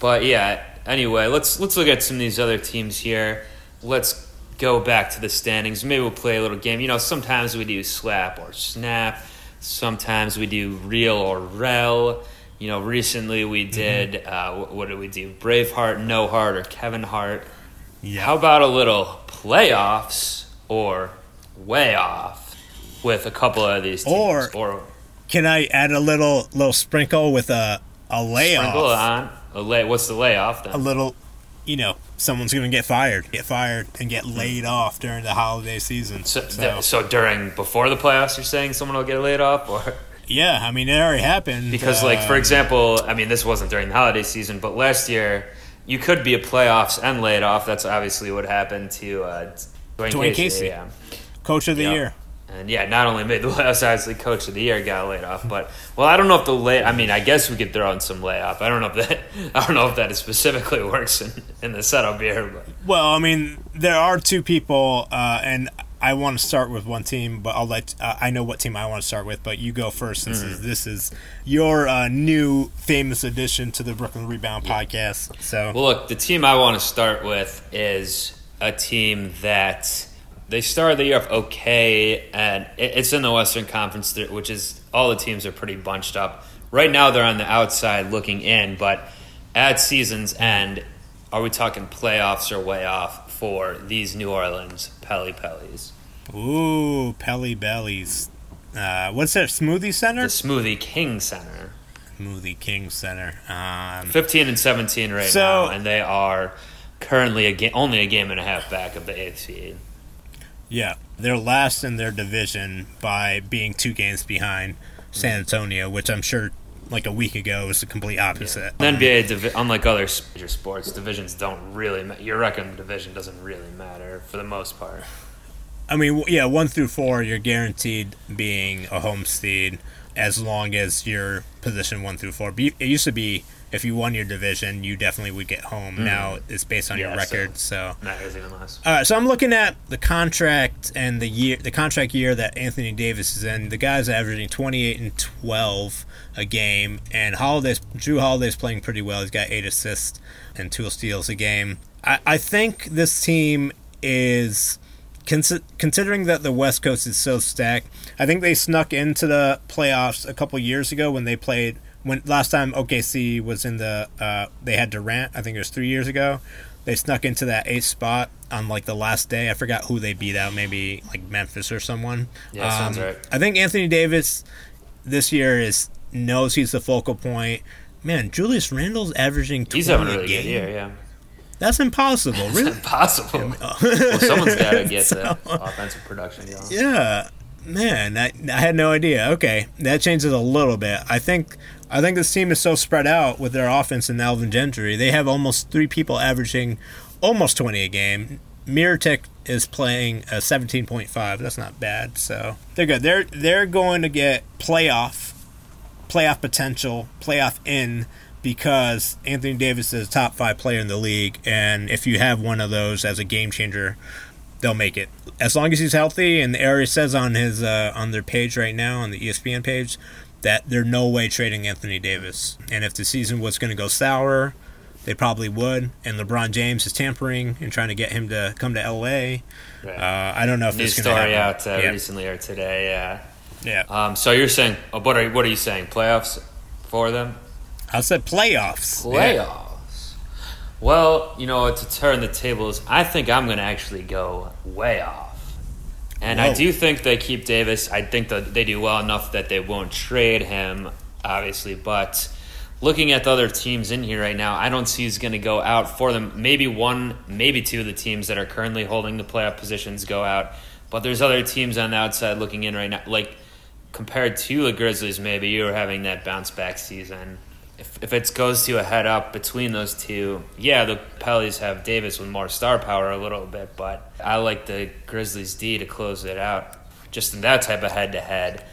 But yeah, anyway, let's let's look at some of these other teams here. Let's go back to the standings. Maybe we'll play a little game. You know, sometimes we do slap or snap. Sometimes we do real or rel. You know, recently we did uh, what, what did we do? Braveheart, No Heart, or Kevin Hart. Yeah. How about a little playoffs or way off with a couple of these teams? Or- or Can I add a little little sprinkle with a a layoff? sprinkle on. A lay, what's the layoff then? A little, you know, someone's going to get fired, get fired, and get laid off during the holiday season. So, So, so during before the playoffs, you're saying someone will get laid off, or yeah, I mean, it already happened. because like for Um, example, I mean this wasn't during the holiday season, but last year you could be a playoffs and laid off. That's obviously what happened to uh, Dwayne, Dwayne Casey. Casey. Yeah. coach of the Yeah. year. And yeah, not only made the playoffs, obviously coach of the year got laid off. But well, I don't know if the lay. I mean, I guess we could throw in some layoff. I don't know if that. I don't know if that specifically works in, in the setup here. But Well, I mean, there are two people, uh, and I want to start with one team, but I'll let uh, I know what team I want to start with. But you go first. Since Mm-hmm. this is your uh, new famous addition to the Brooklyn Rebound podcast. So Well, look, the team I want to start with is a team that they started the year off okay, and it's in the Western Conference, which is all the teams are pretty bunched up. Right now, they're on the outside looking in, but at season's end, are we talking playoffs or way off for these New Orleans Pelly Pellies? ooh, Pelly Bellies. uh, what's that? Smoothie Center. the Smoothie King Center. Smoothie King Center. Um, 15 and 17 right So- now, and they are currently a ga- only a game and a half back of the seed. yeah, they're last in their division by being two games behind San Antonio, which I'm sure like a week ago was the complete opposite. The NBA, divi- unlike other major sports, divisions don't really. Ma- your record in the division doesn't really matter for the most part. I mean, yeah, one through four, you're guaranteed being a home seed as long as you're position one through four. It used to be if you won your division, you definitely would get home. Mm. Now it's based on your. Yeah, so- record. So, Matters even less. all right. So I'm looking at the contract and the year, the contract year that Anthony Davis is in. The guy's averaging 28 and 12 a game, and Holiday's Jrue Holiday's playing pretty well. He's got eight assists and two steals a game. I, I think this team is Consi- considering that the West Coast is so stacked, I think they snuck into the playoffs a couple years ago when they played. When last time OKC was in the, uh, they had Durant. I think it was three years ago. They snuck into that eighth spot on like the last day. I forgot who they beat out. Maybe like Memphis or someone. Yeah, sounds right. I think Anthony Davis this year is knows he's the focal point. Man, Julius Randle's averaging. 20 He's having a really good game. year. Yeah, That's impossible. Really? impossible. well, someone's got to get the offensive production going. Yeah, man, I, I had no idea. Okay, that changes a little bit. I think I think this team is so spread out with their offense and Alvin Gentry. They have almost three people averaging almost twenty a game. Mirotic is playing a seventeen point five. That's not bad. So they're good. They're they're going to get playoff playoff potential, playoff in because Anthony Davis is a top five player in the league, and if you have one of those as a game changer, they'll make it as long as he's healthy. And the area says on his uh, on their page right now on the ESPN page that they're no way trading Anthony Davis. And if the season was going to go sour, they probably would. And LeBron James is tampering and trying to get him to come to LA. Right. Uh, I don't know if New this story to out uh, yeah. recently or today. Yeah. yeah. Um, so you're saying, oh, what are what are you saying? Playoffs for them? I said playoffs. Yeah. Playoffs. Well, you know, to turn the tables, I think I'm going to actually go way off. And I do think they keep Davis. I think that they do well enough that they won't trade him, obviously. But looking at the other teams in here right now, I don't see who's going to go out for them. Maybe one, maybe two of the teams that are currently holding the playoff positions go out. But there's other teams on the outside looking in right now. Like, compared to the Grizzlies, maybe you're having that bounce back season. If, if it goes to a head up between those two, yeah, the Pellies have Davis with more star power a little bit, but I like the Grizzlies D to close it out just in that type of head to head.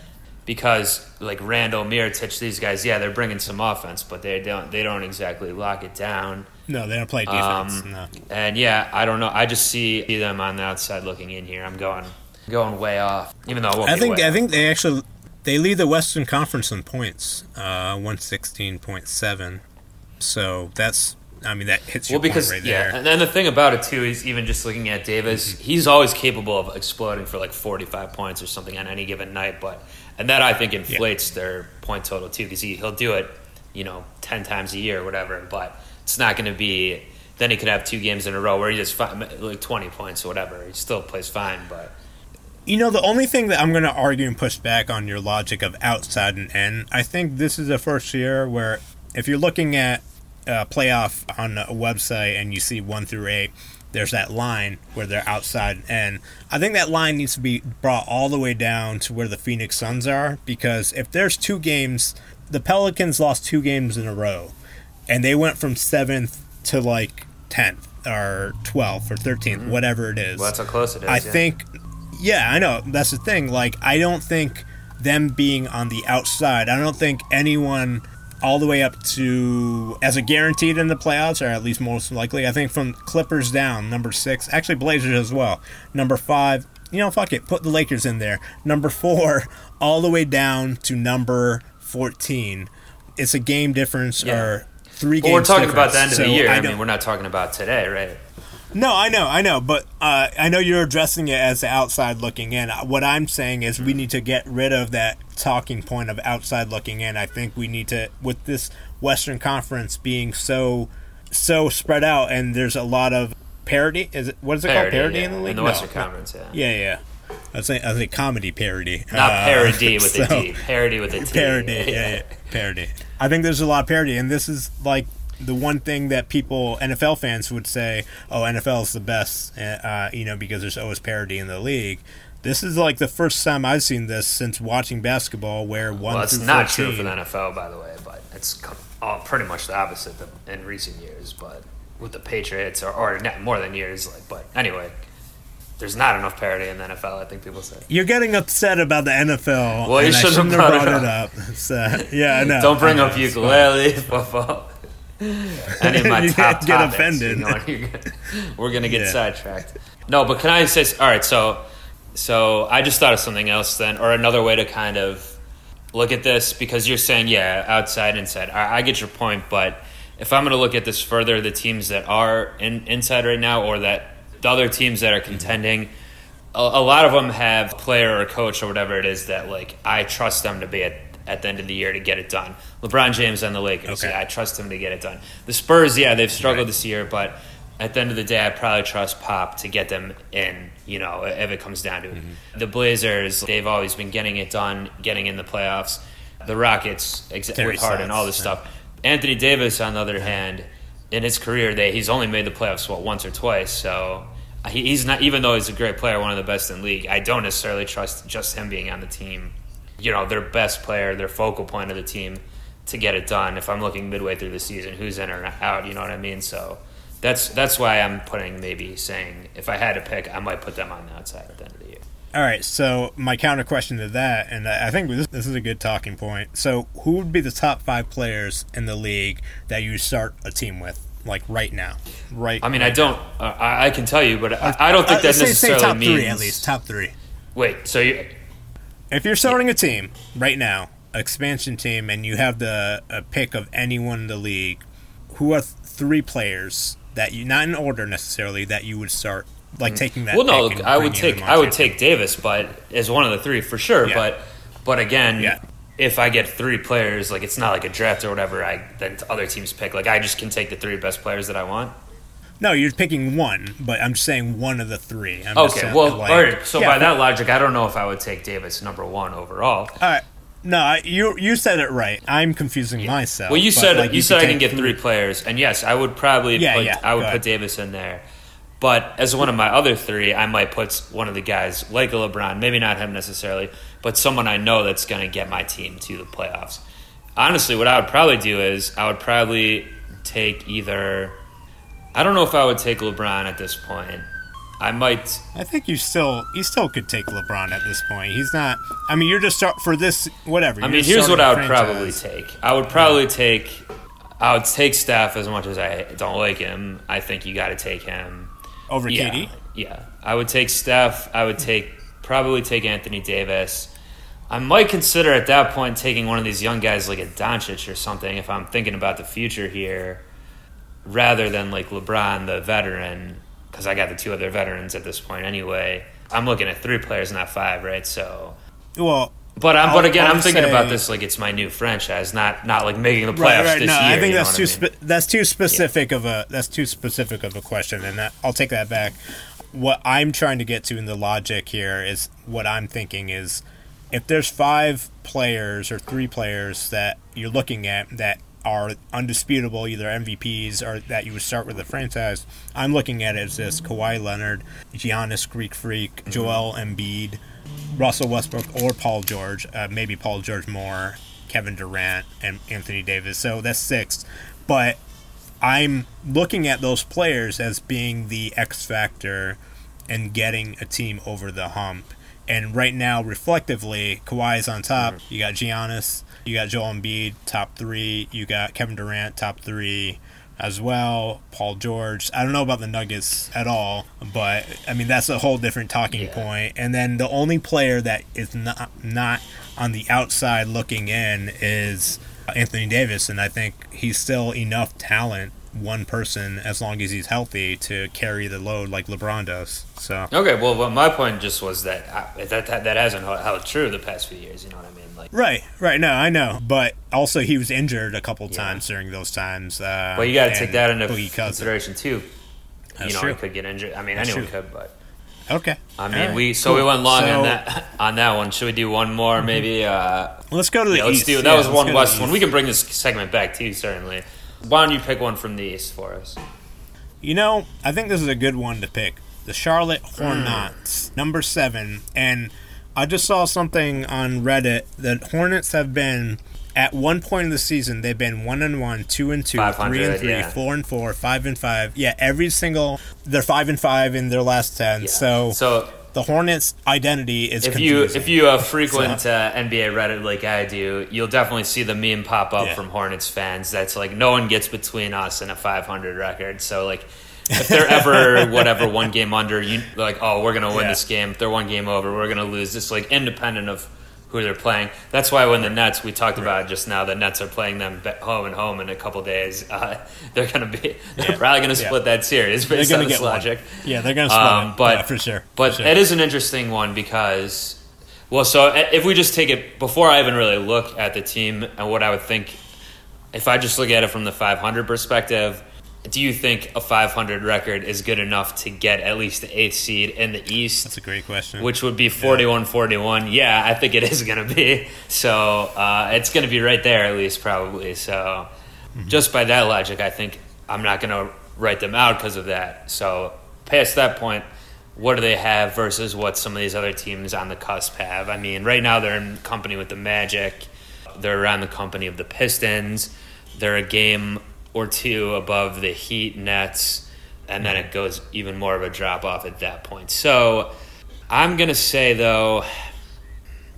Because like Randle, Mirotic, these guys, yeah, they're bringing some offense, but they don't they don't exactly lock it down. No, they don't play defense. Um, no. And yeah, I don't know. I just see them on the outside looking in here. I'm going going way off, even though I think I think they actually they lead the Western Conference in points, uh, one sixteen point seven. So that's I mean that hits Well, because right yeah, there. and then the thing about it too is even just looking at Davis, Mm-hmm. he's always capable of exploding for like forty-five points or something on any given night. But and that I think inflates their point total too because he he'll do it, you know, ten times a year or whatever. But it's not going to be. Then he could have two games in a row where he just like twenty points or whatever. He still plays fine, but You know, the only thing that I'm going to argue and push back on your logic of outside and in, I think this is the first year where if you're looking at a playoff on a website and you see one through eight, there's that line where they're outside and. I think that line needs to be brought all the way down to where the Phoenix Suns are because if there's two games, the Pelicans lost two games in a row and they went from seventh to like 10th or 12th or 13th, mm-hmm. whatever it is. well, that's how close it is. I yeah. think, yeah, I know. That's the thing. Like, I don't think them being on the outside, I don't think anyone all the way up to as a guaranteed in the playoffs, or at least most likely. I think from Clippers down, number six, actually Blazers as well. Number five, you know, fuck it, put the Lakers in there. Number four, all the way down to number 14. It's a game difference Yeah. or three Well, games we're talking about the end difference. of the year. I, don't- mean, we're not talking about today, right? No, I know, I know, but uh, I know you're addressing it as the outside looking in. What I'm saying is we need to get rid of that talking point of outside looking in. I think we need to, with this Western Conference being so so spread out, and there's a lot of parody. Is it what is it called? Parity yeah, in the league. in the Western no. Conference. Yeah. Yeah, yeah. I say I think comedy parody, Not Uh, parody with a so- D. Parody with a T. Parody, yeah, yeah, parody. I think there's a lot of parody, and this is like the one thing that people, NFL fans, would say, "Oh, NFL is the best," uh, you know, because there's always parody in the league. This is like the first time I've seen this since watching basketball, where one Well, it's not 14 true for the NFL, by the way, but it's all pretty much the opposite in recent years. But with the Patriots, or, or not more than years, like. But anyway, there's not enough parity in the NFL. I think people say. You're getting upset about the NFL. Well, you I shouldn't have brought brought it it up. So, yeah, I know. Don't bring I up know, ukulele, football. Any of my top get- get topics, offended. you know, gonna- we're gonna get Yeah. sidetracked. No, but can I say? All right, so so I just thought of something else then, or another way to kind of look at this because you're saying yeah, outside, inside. I, I get your point, but if I'm going to look at this further, the teams that are in, inside right now, or that the other teams that are mm-hmm. contending, a, a lot of them have player or coach or whatever it is that like I trust them to be at at the end of the year to get it done. LeBron James and the Lakers, Okay. yeah, I trust him to get it done. The Spurs, yeah, they've struggled this year, but at the end of the day, I probably trust Pop to get them in. You know, if it comes down to it. Mm-hmm. The Blazers, they've always been getting it done, getting in the playoffs. The Rockets, ex- with Harden, all this yeah. stuff. Anthony Davis, on the other hand, in his career, they he's only made the playoffs what once or twice. So he, he's not, even though he's a great player, one of the best in the league. I don't necessarily trust just him being on the team. You know, their best player, their focal point of the team, to get it done. If I'm looking midway through the season, who's in or out, you know what I mean? So that's that's why I'm putting maybe saying if I had to pick, I might put them on the outside at the end of the year. All right, so my counter question to that, and I think this, this is a good talking point. So, who would be the top five players in the league that you start a team with, like right now? Right. I mean, I don't. Uh, I, I can tell you, but I, I don't think Uh, that say, necessarily say top means. three at least. Top three. Wait, so you, If you're starting a team right now, expansion team, and you have the a pick of anyone in the league, who are th- three players that you not in order necessarily that you would start like mm-hmm. taking that? Well, no, I would take I would take Davis, but as one of the three for sure. Yeah. But but again, Yeah. if I get three players, like it's not like a draft or whatever. I then other teams pick. Like I just can take the three best players that I want. No, you're picking one, but I'm saying one of the three. I'm Okay, well, like- all right. So Yeah, by that logic, I don't know if I would take Davis number one overall. All right. No, you you said it right. I'm confusing myself. Well, you said like, you, said could I can get three players, and yes, I would probably Yeah, put, yeah, I would put ahead. Davis in there. But as one of my other three, I might put one of the guys like a LeBron, maybe not him necessarily, but someone I know that's going to get my team to the playoffs. Honestly, what I would probably do is I would probably take either. I don't know if I would take LeBron at this point. I might. I think you still you still could take LeBron at this point. He's not. I mean, you're just start for this whatever. I mean, here's what I would probably take. I would probably take. I would take Steph as much as I don't like him. I think you got to take him. over Yeah, KD. yeah. I would take Steph. I would take probably take Anthony Davis. I might consider at that point taking one of these young guys like a Doncic or something if I'm thinking about the future here, rather than like LeBron, the veteran, because I got the two other veterans at this point anyway. I'm looking at three players, not five, right? So, Well, but I'm, but I'll- again, I'll I'm thinking say- about this like it's my new franchise, not not like making the playoffs right, right. this No, year. I think that's too I mean? spe- that's too specific of a that's too specific of a question, and that, I'll take that back. What I'm trying to get to in the logic here is what I'm thinking is if there's five players or three players that you're looking at that are undisputable, either MVPs or that you would start with the franchise, I'm looking at it as this Kawhi Leonard, Giannis Greek Freak, Mm-hmm. Joel Embiid, Russell Westbrook, or Paul George, uh, maybe Paul George more, Kevin Durant, and Anthony Davis. So that's six. But I'm looking at those players as being the X factor and getting a team over the hump. And right now, reflectively, Kawhi's on top. Mm-hmm. You got Giannis, you got Joel Embiid, top three. You got Kevin Durant, top three as well. Paul George. I don't know about the Nuggets at all, but I mean that's a whole different talking Yeah. point. And then the only player that is not not on the outside looking in is Anthony Davis, and I think he's still enough talent, one person, as long as he's healthy, to carry the load like LeBron does. So Okay, well, well, my point just was that I, that, that that hasn't held, held true the past few years. You know what I mean? Like, right, right, no, I know, but also he was injured a couple times during those times. Uh, well, you got to take that into consideration too. That's you know, true. he could get injured. I mean, That's anyone true. could, but Okay. I mean, right, we so we went long So, on that on that one. Should we do one more? Maybe. Uh, Let's go to the yeah, let's East. do. That Yeah, was one West one. We can bring this segment back too. Certainly. Why don't you pick one from the East for us? You know, I think this is a good one to pick. The Charlotte Hornets, number seven. And I just saw something on Reddit that Hornets have been at one point in the season they've been one and one, two and two, three and three, yeah. four and four, five and five. Yeah, every single they're five and five in their last ten. So, So the Hornets' identity is if you if you uh, frequent uh, NBA Reddit like I do, you'll definitely see the meme pop up Yeah. from Hornets fans. That's like no one gets between us and a 500 record. So like. If they're ever whatever one game under, you like oh we're gonna win Yeah. this game. If they're one game over, we're gonna lose. Just like independent of who they're playing. That's why when the Nets we talked about just now, the Nets are playing them home and home in a couple days. Uh, they're gonna be they're Yeah. probably gonna Yeah. split that series based on this get one. logic. Yeah, they're gonna split Um, but Yeah, for sure. But for sure. it is an interesting one because, well, so if we just take it before I even really look at the team and what I would think, if I just look at it from the 500 perspective, do you think a 500 record is good enough to get at least the eighth seed in the East? That's a great question. which would be 41 41 yeah i think it is going to be. So uh, it's going to be right there at least probably. So just by that logic i think i'm not going to write them out because of that. So past that point what do they have versus what some of these other teams on the cusp have? I mean right now they're in company with the magic. They're around the company of the pistons. They're a game or two above the heat nets and then it goes even more of a drop off at that point so I'm gonna say though,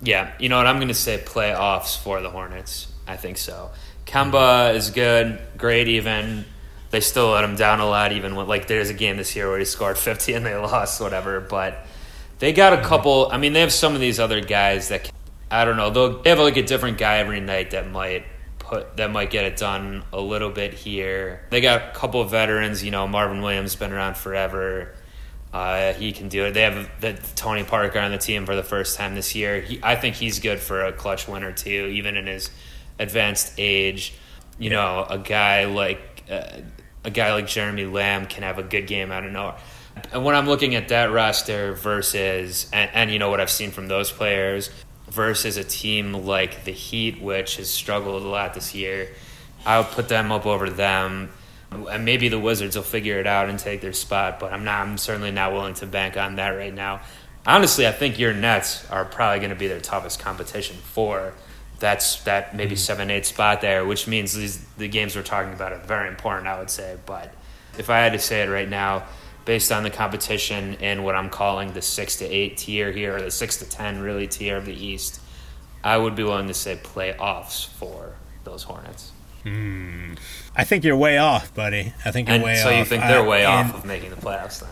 yeah, you know what? I'm gonna say playoffs for the Hornets. I think so. Kemba mm-hmm. is good, great. Even they still let him down a lot. Even when like there's a game this year where he scored 50 and they lost, whatever. But they got a mm-hmm. couple. I mean, they have some of these other guys that can, I don't know. They'll they have like a different guy every night that might put that might get it done a little bit here. They got a couple of veterans. You know, Marvin Williams been around forever. Uh, he can do it. They have the, Tony Parker on the team for the first time this year. He, I think he's good for a clutch winner too, even in his advanced age. You know, a guy like uh, a guy like Jeremy Lamb can have a good game out of nowhere. And when I'm looking at that roster versus, and, and you know what I've seen from those players versus a team like the Heat, which has struggled a lot this year, I would put them up over them and maybe the Wizards will figure it out and take their spot. But I'm not. I'm certainly not willing to bank on that right now. Honestly, I think your Nets are probably going to be their toughest competition for that's that maybe mm-hmm. seven eight spot there, which means these the games we're talking about are very important. I would say, but if I had to say it right now, based on the competition in what I'm calling the six to eight tier here, or the six to ten really tier of the East, I would be willing to say playoffs for those Hornets. Hmm. I think you're way off, buddy. I think you're And way so off. So you think they're I- way and- off of making the playoffs then?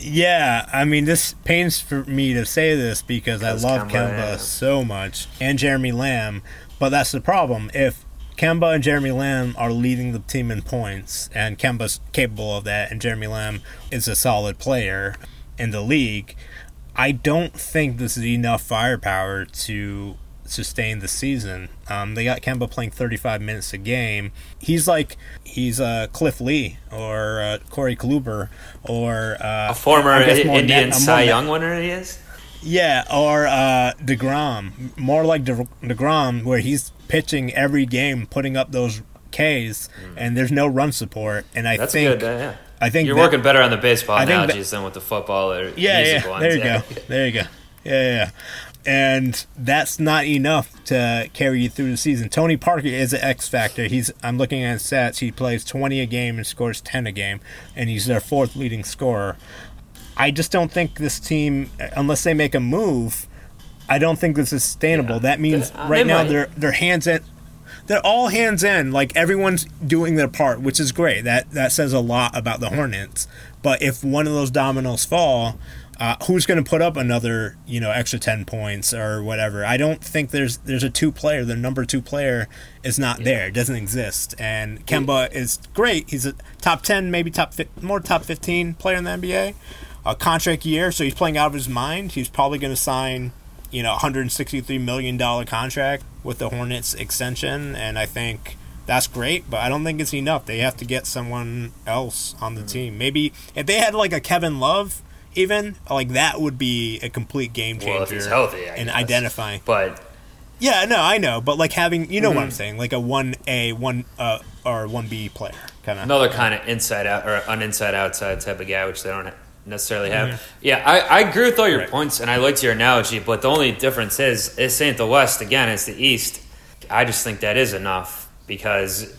Yeah, I mean, this pains for me to say this because I love Kemba, Kemba so much and Jeremy Lamb, but that's the problem. If Kemba and Jeremy Lamb are leading the team in points, and Kemba's capable of that, and Jeremy Lamb is a solid player in the league, I don't think this is enough firepower to sustain the season. Um, they got Kemba playing 35 minutes a game. He's like he's uh, Cliff Lee or uh, Corey Kluber or uh, A former I guess more Indian net- a more Cy net- Young winner he is? yeah, or uh, Degrom, more like De- Degrom, where he's pitching every game, putting up those Ks, and there's no run support. And I Hmm. That's think, good. uh, yeah. I think You're that- working better on the baseball I think that- than with the football or yeah, music yeah. There you yeah. go. There you go. Yeah, yeah, yeah. And that's not enough to carry you through the season. Tony Parker is an X factor. He's I'm looking at his stats. He plays 20 a game and scores 10 a game, and he's their fourth leading scorer. I just don't think this team, unless they make a move, I don't think this is sustainable. Yeah. That means Uh, right they now might. they're they're hands in. They're all hands in. Like everyone's doing their part, which is great. That that says a lot about the Hornets. But if one of those dominoes fall, uh, who's going to put up another you know extra ten points or whatever? I don't think there's there's a two player. The number two player is not there. It doesn't exist. And Kemba is great. He's a top ten, maybe top fi- more top fifteen player in the NBA. A contract year, so he's playing out of his mind. He's probably going to sign you know, 163 million dollar contract with the Hornets extension, and I think that's great. But I don't think it's enough. They have to get someone else on the team. Maybe if they had like a Kevin Love even like that would be a complete game changer. Well, if he's healthy, I and identifying. But Yeah, no, I know, but like having, you know Mm-hmm. what I'm saying, like a one A, one uh, or one B player, kind of. another kind of inside out or an inside outside type of guy, which they don't necessarily have. Mhm. Yeah, I, I agree with all your Right. points, and I liked your analogy. But the only difference is this ain't the West again; it's the East. I just think that is enough because,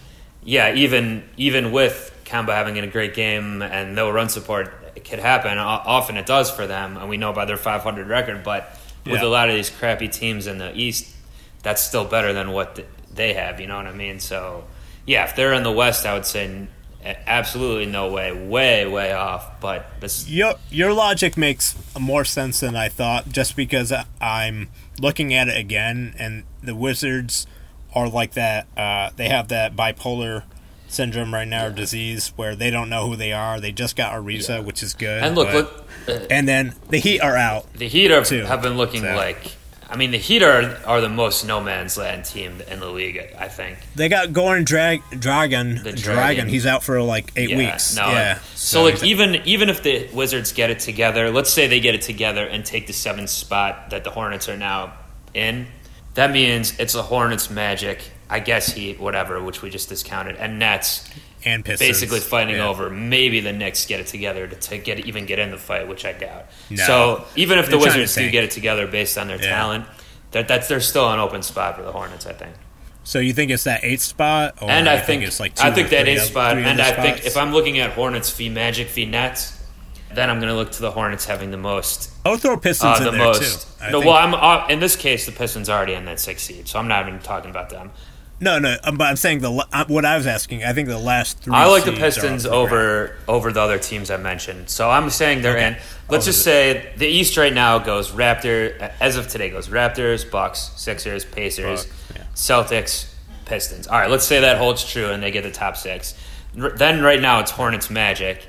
yeah, even even with Kemba having a great game and no run support, it could happen. O- Often it does for them, and we know by their 500 record. But with Yeah. a lot of these crappy teams in the East, that's still better than what th- they have. You know what I mean? So, yeah, if they're in the West, I would say absolutely no way, way, way off. But this, Your your logic makes more sense than I thought, just because I'm looking at it again, and the Wizards are like that. Uh, they have that bipolar syndrome right now, or disease, where they don't know who they are. They just got Ariza, Yeah. which is good. and look, but- look uh, and then the Heat are out. the Heat are, too, have been looking so. like. I mean, the Heat are, are the most no man's land team in the league. I think. They got Goran Drag Dragon. The Dragon. Dragon. He's out for like eight Yeah, weeks. No, yeah. So, like even even if the Wizards get it together, let's say they get it together and take the seventh spot that the Hornets are now in, that means it's the Hornets Magic, I guess Heat, whatever, which we just discounted, and Nets and Pistons basically fighting Yeah. over. Maybe the Knicks get it together to, to get even get in the fight, which I doubt. No. So even if the They're to Wizards do get it together based on their Yeah. talent, that that's there's still an open spot for the Hornets, I think. So you think it's that eighth spot? Or and I think, it's like two I think that eighth spot, and I think if I'm looking at Hornets v Magic v Nets, then I'm going to look to the Hornets having the most. I'll throw Pistons Uh, the in there most. too. I No, think- well, I'm uh, in this case the Pistons already in that six seed, so I'm not even talking about them. No, no, um, but I'm saying the uh, what I was asking. I think the last three. I like the seeds are up Pistons grabs. over over the other teams I mentioned. So I'm saying they're Okay. in. Let's Over just the- say the East right now goes Raptor as of today goes Raptors, Bucks, Sixers, Pacers, Bucks, yeah. Celtics, Pistons. All right, let's say that holds true and they get the top six. R- Then right now it's Hornets, Magic.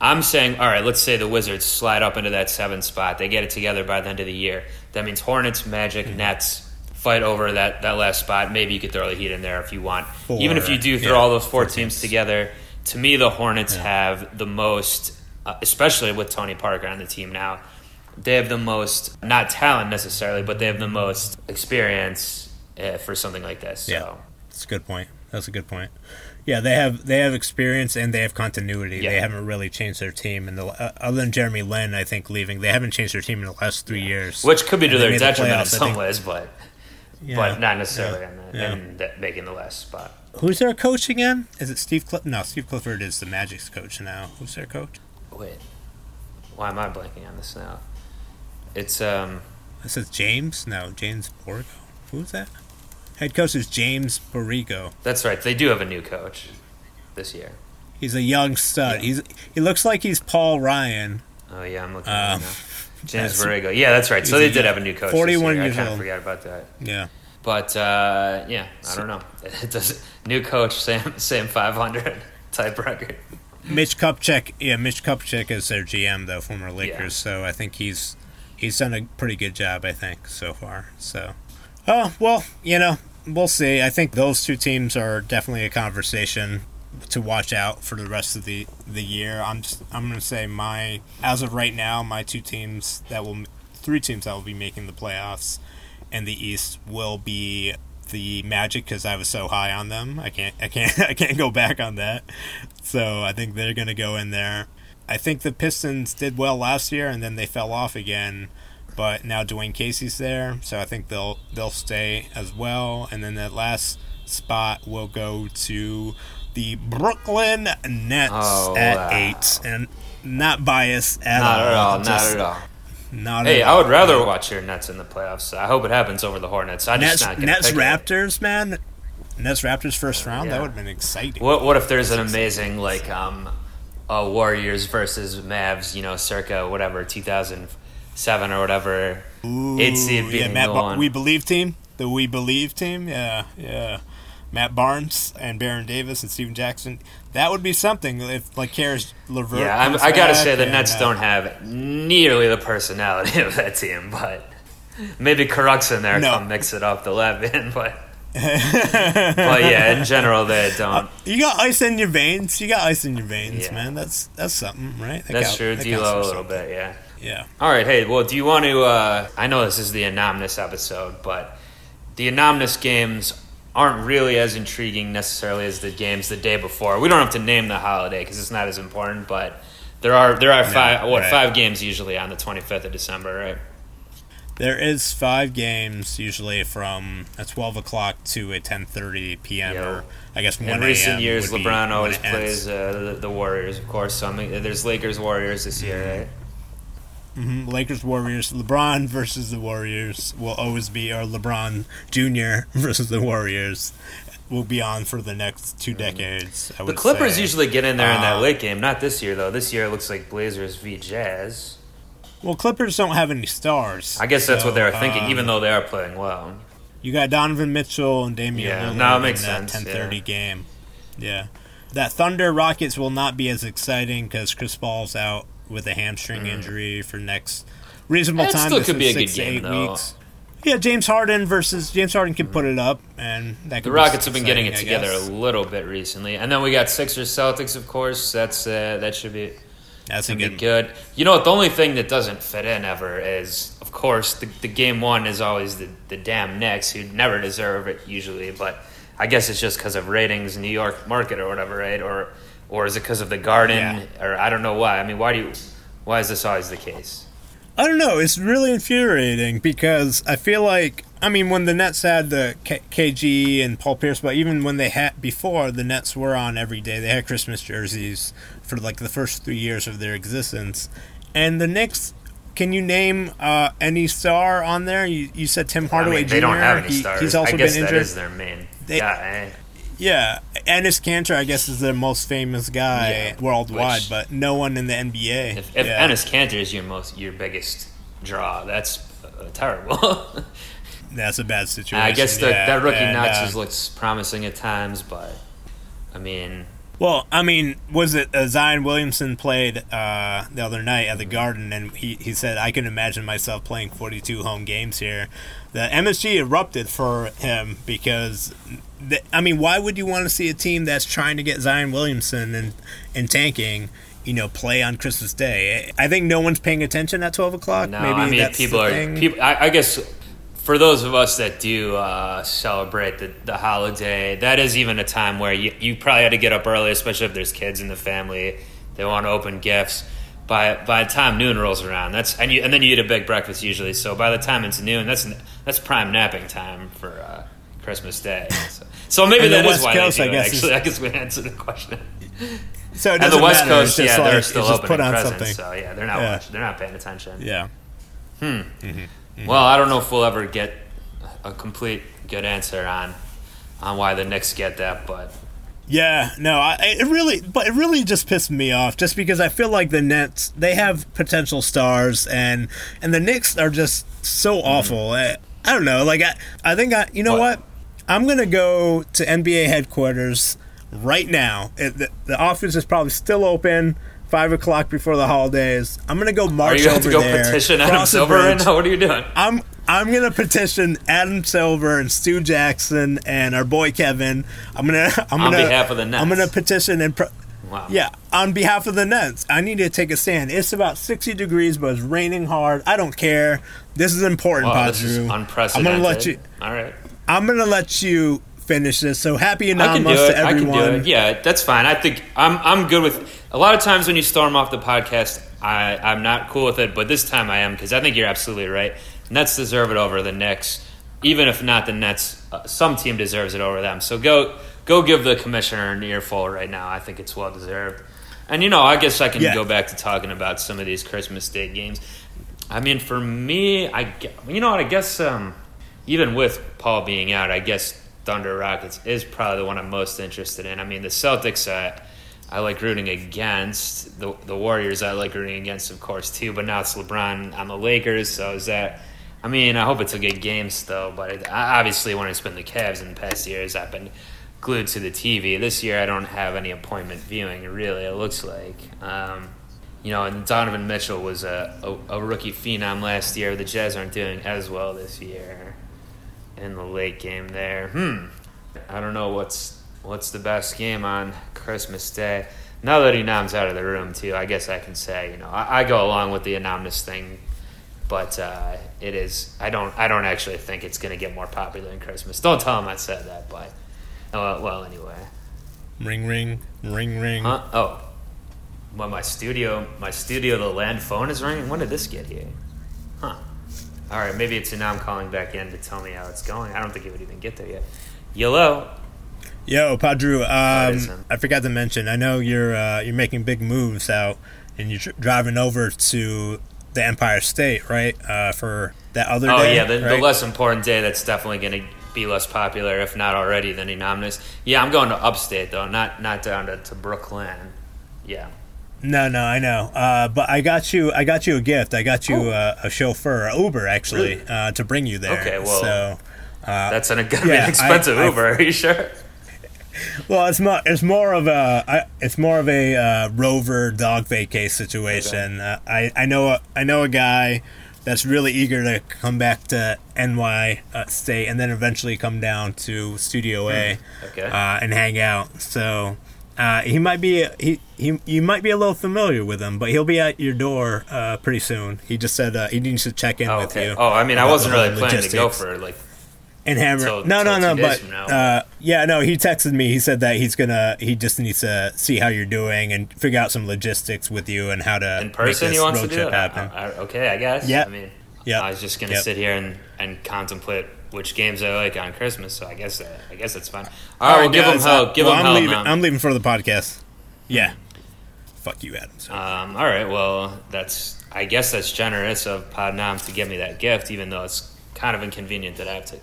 I'm saying, all right, let's say the Wizards slide up into that seventh spot. They get it together by the end of the year. That means Hornets, Magic, Mm-hmm. Nets fight over that, that last spot. Maybe you could throw the Heat in there if you want. Four, Even if you do throw yeah, all those four four teams teams. together, to me, the Hornets have the most, uh, especially with Tony Parker on the team now, they have the most, not talent necessarily, but they have the most experience uh, for something like this. So. Yeah. That's a good point. That's a good point. Yeah, they have they have experience and they have continuity. Yeah. They haven't really changed their team, and the uh, other than Jeremy Lin, I think leaving, they haven't changed their team in the last three years. Which could be to their detriment in playoffs, I some ways, but Yeah. but not necessarily Yeah. in, the, Yeah. in the, making the last spot. Who's their coach again? Is it Steve? Cl- no, Steve Clifford is the Magic's coach now. Who's their coach? Wait, why am I blanking on this now? It's um This is James. No, James Borrego. Who's that? Head coach is James Borrego. that's right. They do have a new coach this year. He's a young stud. He's he looks like he's Paul Ryan. Oh yeah, I'm looking Um, now. James that's- Borrego. Yeah, that's right. So they did have a new coach. 41 this year. years I kind of old. forgot about that. Yeah. But uh, yeah, I don't know. It does new coach, same same 500 type record. Mitch Kupchak, yeah, Mitch Kupchak is their GM though, former Lakers. So I think he's he's done a pretty good job. I think so far. So, oh well, you know, we'll see. I think those two teams are definitely a conversation to watch out for the rest of the the year. I'm just I'm gonna say my as of right now, my two teams that will three teams that will be making the playoffs and the East will be the Magic because I was so high on them. I can't I can't I can't go back on that. So I think they're gonna go in there. I think the Pistons did well last year and then they fell off again. But now Dwane Casey's there, so I think they'll they'll stay as well. And then that last spot will go to the Brooklyn Nets Oh, at wow. eight, and not biased at all. Not all. At all. Not just at all. Not Hey, I would rather watch your Nets in the playoffs. I hope it happens over the Hornets. I just Nets not gonna Nets pick it. Raptors, man. Nets Raptors first round. Yeah. That would have been exciting. What what if there's an amazing like um, uh, Warriors versus Mavs? You know, circa whatever 2007 or whatever. Ooh, Eight seed yeah, Matt the Bar- one. We Believe team, the We Believe team. Yeah, yeah. Matt Barnes and Baron Davis and Stephen Jackson. That would be something if like Caris LeVert. Yeah, I'm, I gotta say the and, Nets uh, don't have nearly the personality of that team, but maybe Kurucs in there No. come mix it up the in, but but yeah, in general they don't. You got ice in your veins. You got ice in your veins, Yeah. man. That's that's something, right? That That's true. that D'Lo a little bit, yeah. Yeah. All right, hey, well, do you want to? Uh, I know this is the Inam-nas episode, but the Inam-nas games aren't really as intriguing necessarily as the games the day before. We don't have to name the holiday because it's not as important, but there are there are five what right. five games usually on the twenty fifth of December, right? There is five games usually from a twelve o'clock to a ten thirty p.m. Yeah. or I guess one In recent years, LeBron always plays uh, the, the Warriors, of course. So I mean, there's Lakers Warriors this year, right? Mhm, Lakers Warriors. LeBron versus the Warriors will always be, or LeBron Jr. versus the Warriors will be on for the next two decades. I Mm-hmm. The Clippers say. usually get in there in that Uh, late game. Not this year though. This year it looks like Blazers v Jazz. Well, Clippers don't have any stars. I guess that's so, what they were thinking, um, even though they are playing well. You got Donovan Mitchell and Damian Yeah, Lillard no, it in makes that 10:30 yeah. game. Yeah, that Thunder Rockets will not be as exciting because Chris Paul's out with a hamstring injury for next reasonable It time. Mm. still this could be a good game, though. weeks. Yeah, James Harden versus James Harden can put it up, and that The Rockets have been getting it I together a little bit recently, and then we got Sixers Celtics, of course. That's uh, that should be That's a be good. good. You know what? The only thing that doesn't fit in ever is, of course, the, the game one is always the the damn Knicks, who never deserve it usually. But I guess it's just because of ratings, New York market or whatever, right? Or or is it because of the Garden? Yeah. Or I don't know why. I mean, why do you? Why is this always the case? I don't know. It's really infuriating because I feel like I mean when the Nets had the K- KG and Paul Pierce, but even when they had before the Nets were on every day, they had Christmas jerseys for like the first three years of their existence, and the Knicks. Can you name uh, any star on there? You, you said Tim Hardaway I mean, Jr. they don't have any He- stars. he's also I guess been that injured. is their main They- guy. Yeah, Enes Kanter, I guess, is the most famous guy Yeah, worldwide, which- but no one in the NBA. If, if yeah. Enes Kanter is your most your biggest draw, that's uh, terrible. that's a bad situation. I guess the, yeah, that rookie and, notches uh, looks promising at times, but I mean, Well, I mean, was it uh, Zion Williamson played uh, the other night at the Garden, and he, he said, "I can imagine myself playing 42 home games here." The MSG erupted for him because, th- I mean, why would you want to see a team that's trying to get Zion Williamson and and tanking? You know, play on Christmas Day. I think no one's paying attention at twelve o'clock. no, Maybe I mean, that's people are people. I, I guess for those of us that do uh, celebrate the, the holiday, that is even a time where you, you probably had to get up early, especially if there's kids in the family. They want to open gifts. By by the time noon rolls around, that's and you and then you eat a big breakfast usually. So by the time it's noon, that's that's prime napping time for uh, Christmas Day. So, so maybe that is why Coast, they do I it. guess, is- I guess we answered the question. so it And the West matter. Coast, just yeah, like, they're still just put on presents. something. So yeah, they're not Yeah. watching, they're not paying attention. Yeah. Hmm. Well, I don't know if we'll ever get a complete good answer on on why the Knicks get that, but Yeah, no, I, it really, but it really just pissed me off, just because I feel like the Nets they have potential stars, and and the Knicks are just so mm-hmm. awful. I, I don't know, like I, I think I, you know What? what, I'm gonna go to NBA headquarters right now. It, the, the office is probably still open. Five o'clock before the holidays. I'm gonna go march. are you going to go there. petition Adam Silver right bridge. now? What are you doing? I'm I'm gonna petition Adam Silver and Stu Jackson and our boy Kevin. I'm gonna I'm On gonna behalf of the Nets. I'm gonna petition and pro- Wow. yeah on behalf of the Nets. I need to take a stand. It's about 60 degrees, but it's raining hard. I don't care. This is important, Wow, this is Drew. I'm gonna let you. All right. I'm gonna let you finish this. So happy Inam-nas to everyone. Yeah, that's fine. I think I'm I'm good with. A lot of times when you storm off the podcast, I I'm not cool with it, but this time I am because I think you're absolutely right. Nets deserve it over the Knicks, even if not the Nets. Uh, some team deserves it over them. So go go give the commissioner an earful right now. I think it's well deserved. And you know, I guess I can Yeah. go back to talking about some of these Christmas Day games. I mean, for me, I you know what? I guess um, even with Paul being out, I guess Thunder Rockets is probably the one I'm most interested in. I mean, the Celtics, uh, I like rooting against. The the Warriors, I like rooting against, of course, too. But now it's LeBron on the Lakers, so is that? I mean, I hope it's a good game still. But it, I- obviously, when it's been the Cavs in the past years, I've been glued to the TV. This year, I don't have any appointment viewing. Really, it looks like. Um, you know, and Donovan Mitchell was a, a, a rookie phenom last year. The Jazz aren't doing as well this year in the late game there. Hmm. I don't know what's what's the best game on Christmas Day. now that Inam's out of the room too, I guess I can say, you know, I, I go along with the Inam-nas thing, but uh, it is. I don't. I don't actually think it's going to get more popular in Christmas. Don't tell him I said that, but uh, well, anyway. Ring ring ring ring. Huh? Oh, well, my studio, my studio, the land phone is ringing. When did this get here? Huh. All right, maybe it's Enam calling back in to tell me how it's going. I don't think it would even get there yet. Yellow. Yo, PodDrew. Um. I forgot to mention. I know you're uh, you're making big moves out, and you're dr- driving over to the Empire State, right? Uh, for that other Oh day. yeah, the, right? the less important day that's definitely going to be less popular, if not already, than Inam-nas. Yeah, I'm going to upstate though, not not down to, to Brooklyn. Yeah. No, no, I know. Uh, but I got you. I got you a gift. I got you uh, a chauffeur, a Uber, actually, Really? uh, to bring you there. Okay, well- so That's an, gonna be yeah, an expensive I- I- Uber. Are you sure? Well, it's more. It's more of a. It's more of a uh, rover dog vacay situation. Uh, I I know a, I know a guy that's really eager to come back to NY uh, State and then eventually come down to Studio A Okay. uh, and hang out. So. Uh, he might be he, he you might be a little familiar with him, but he'll be at your door uh, pretty soon. He just said uh, he needs to check in Oh, with okay. you. Oh, I mean, I wasn't really planning to go for like. And Hammer. Till- no, no, till no. But uh, yeah, no. He texted me. He said that he's gonna. He just needs to see how you're doing and figure out some logistics with you and how to in person he wants to do it. happen. I- I- okay, I guess. Yeah. I mean, Yep. I was just gonna Yep. sit here and, and contemplate which games I like on Christmas. So I guess that I guess it's fine. All right, well, give him hell. uh, Give well, him I'm hell. leaving. now. I'm leaving for the podcast. Yeah. Fuck you, Adam. Um, all right, well, that's I guess that's generous of Podnam to give me that gift, even though it's kind of inconvenient that I have to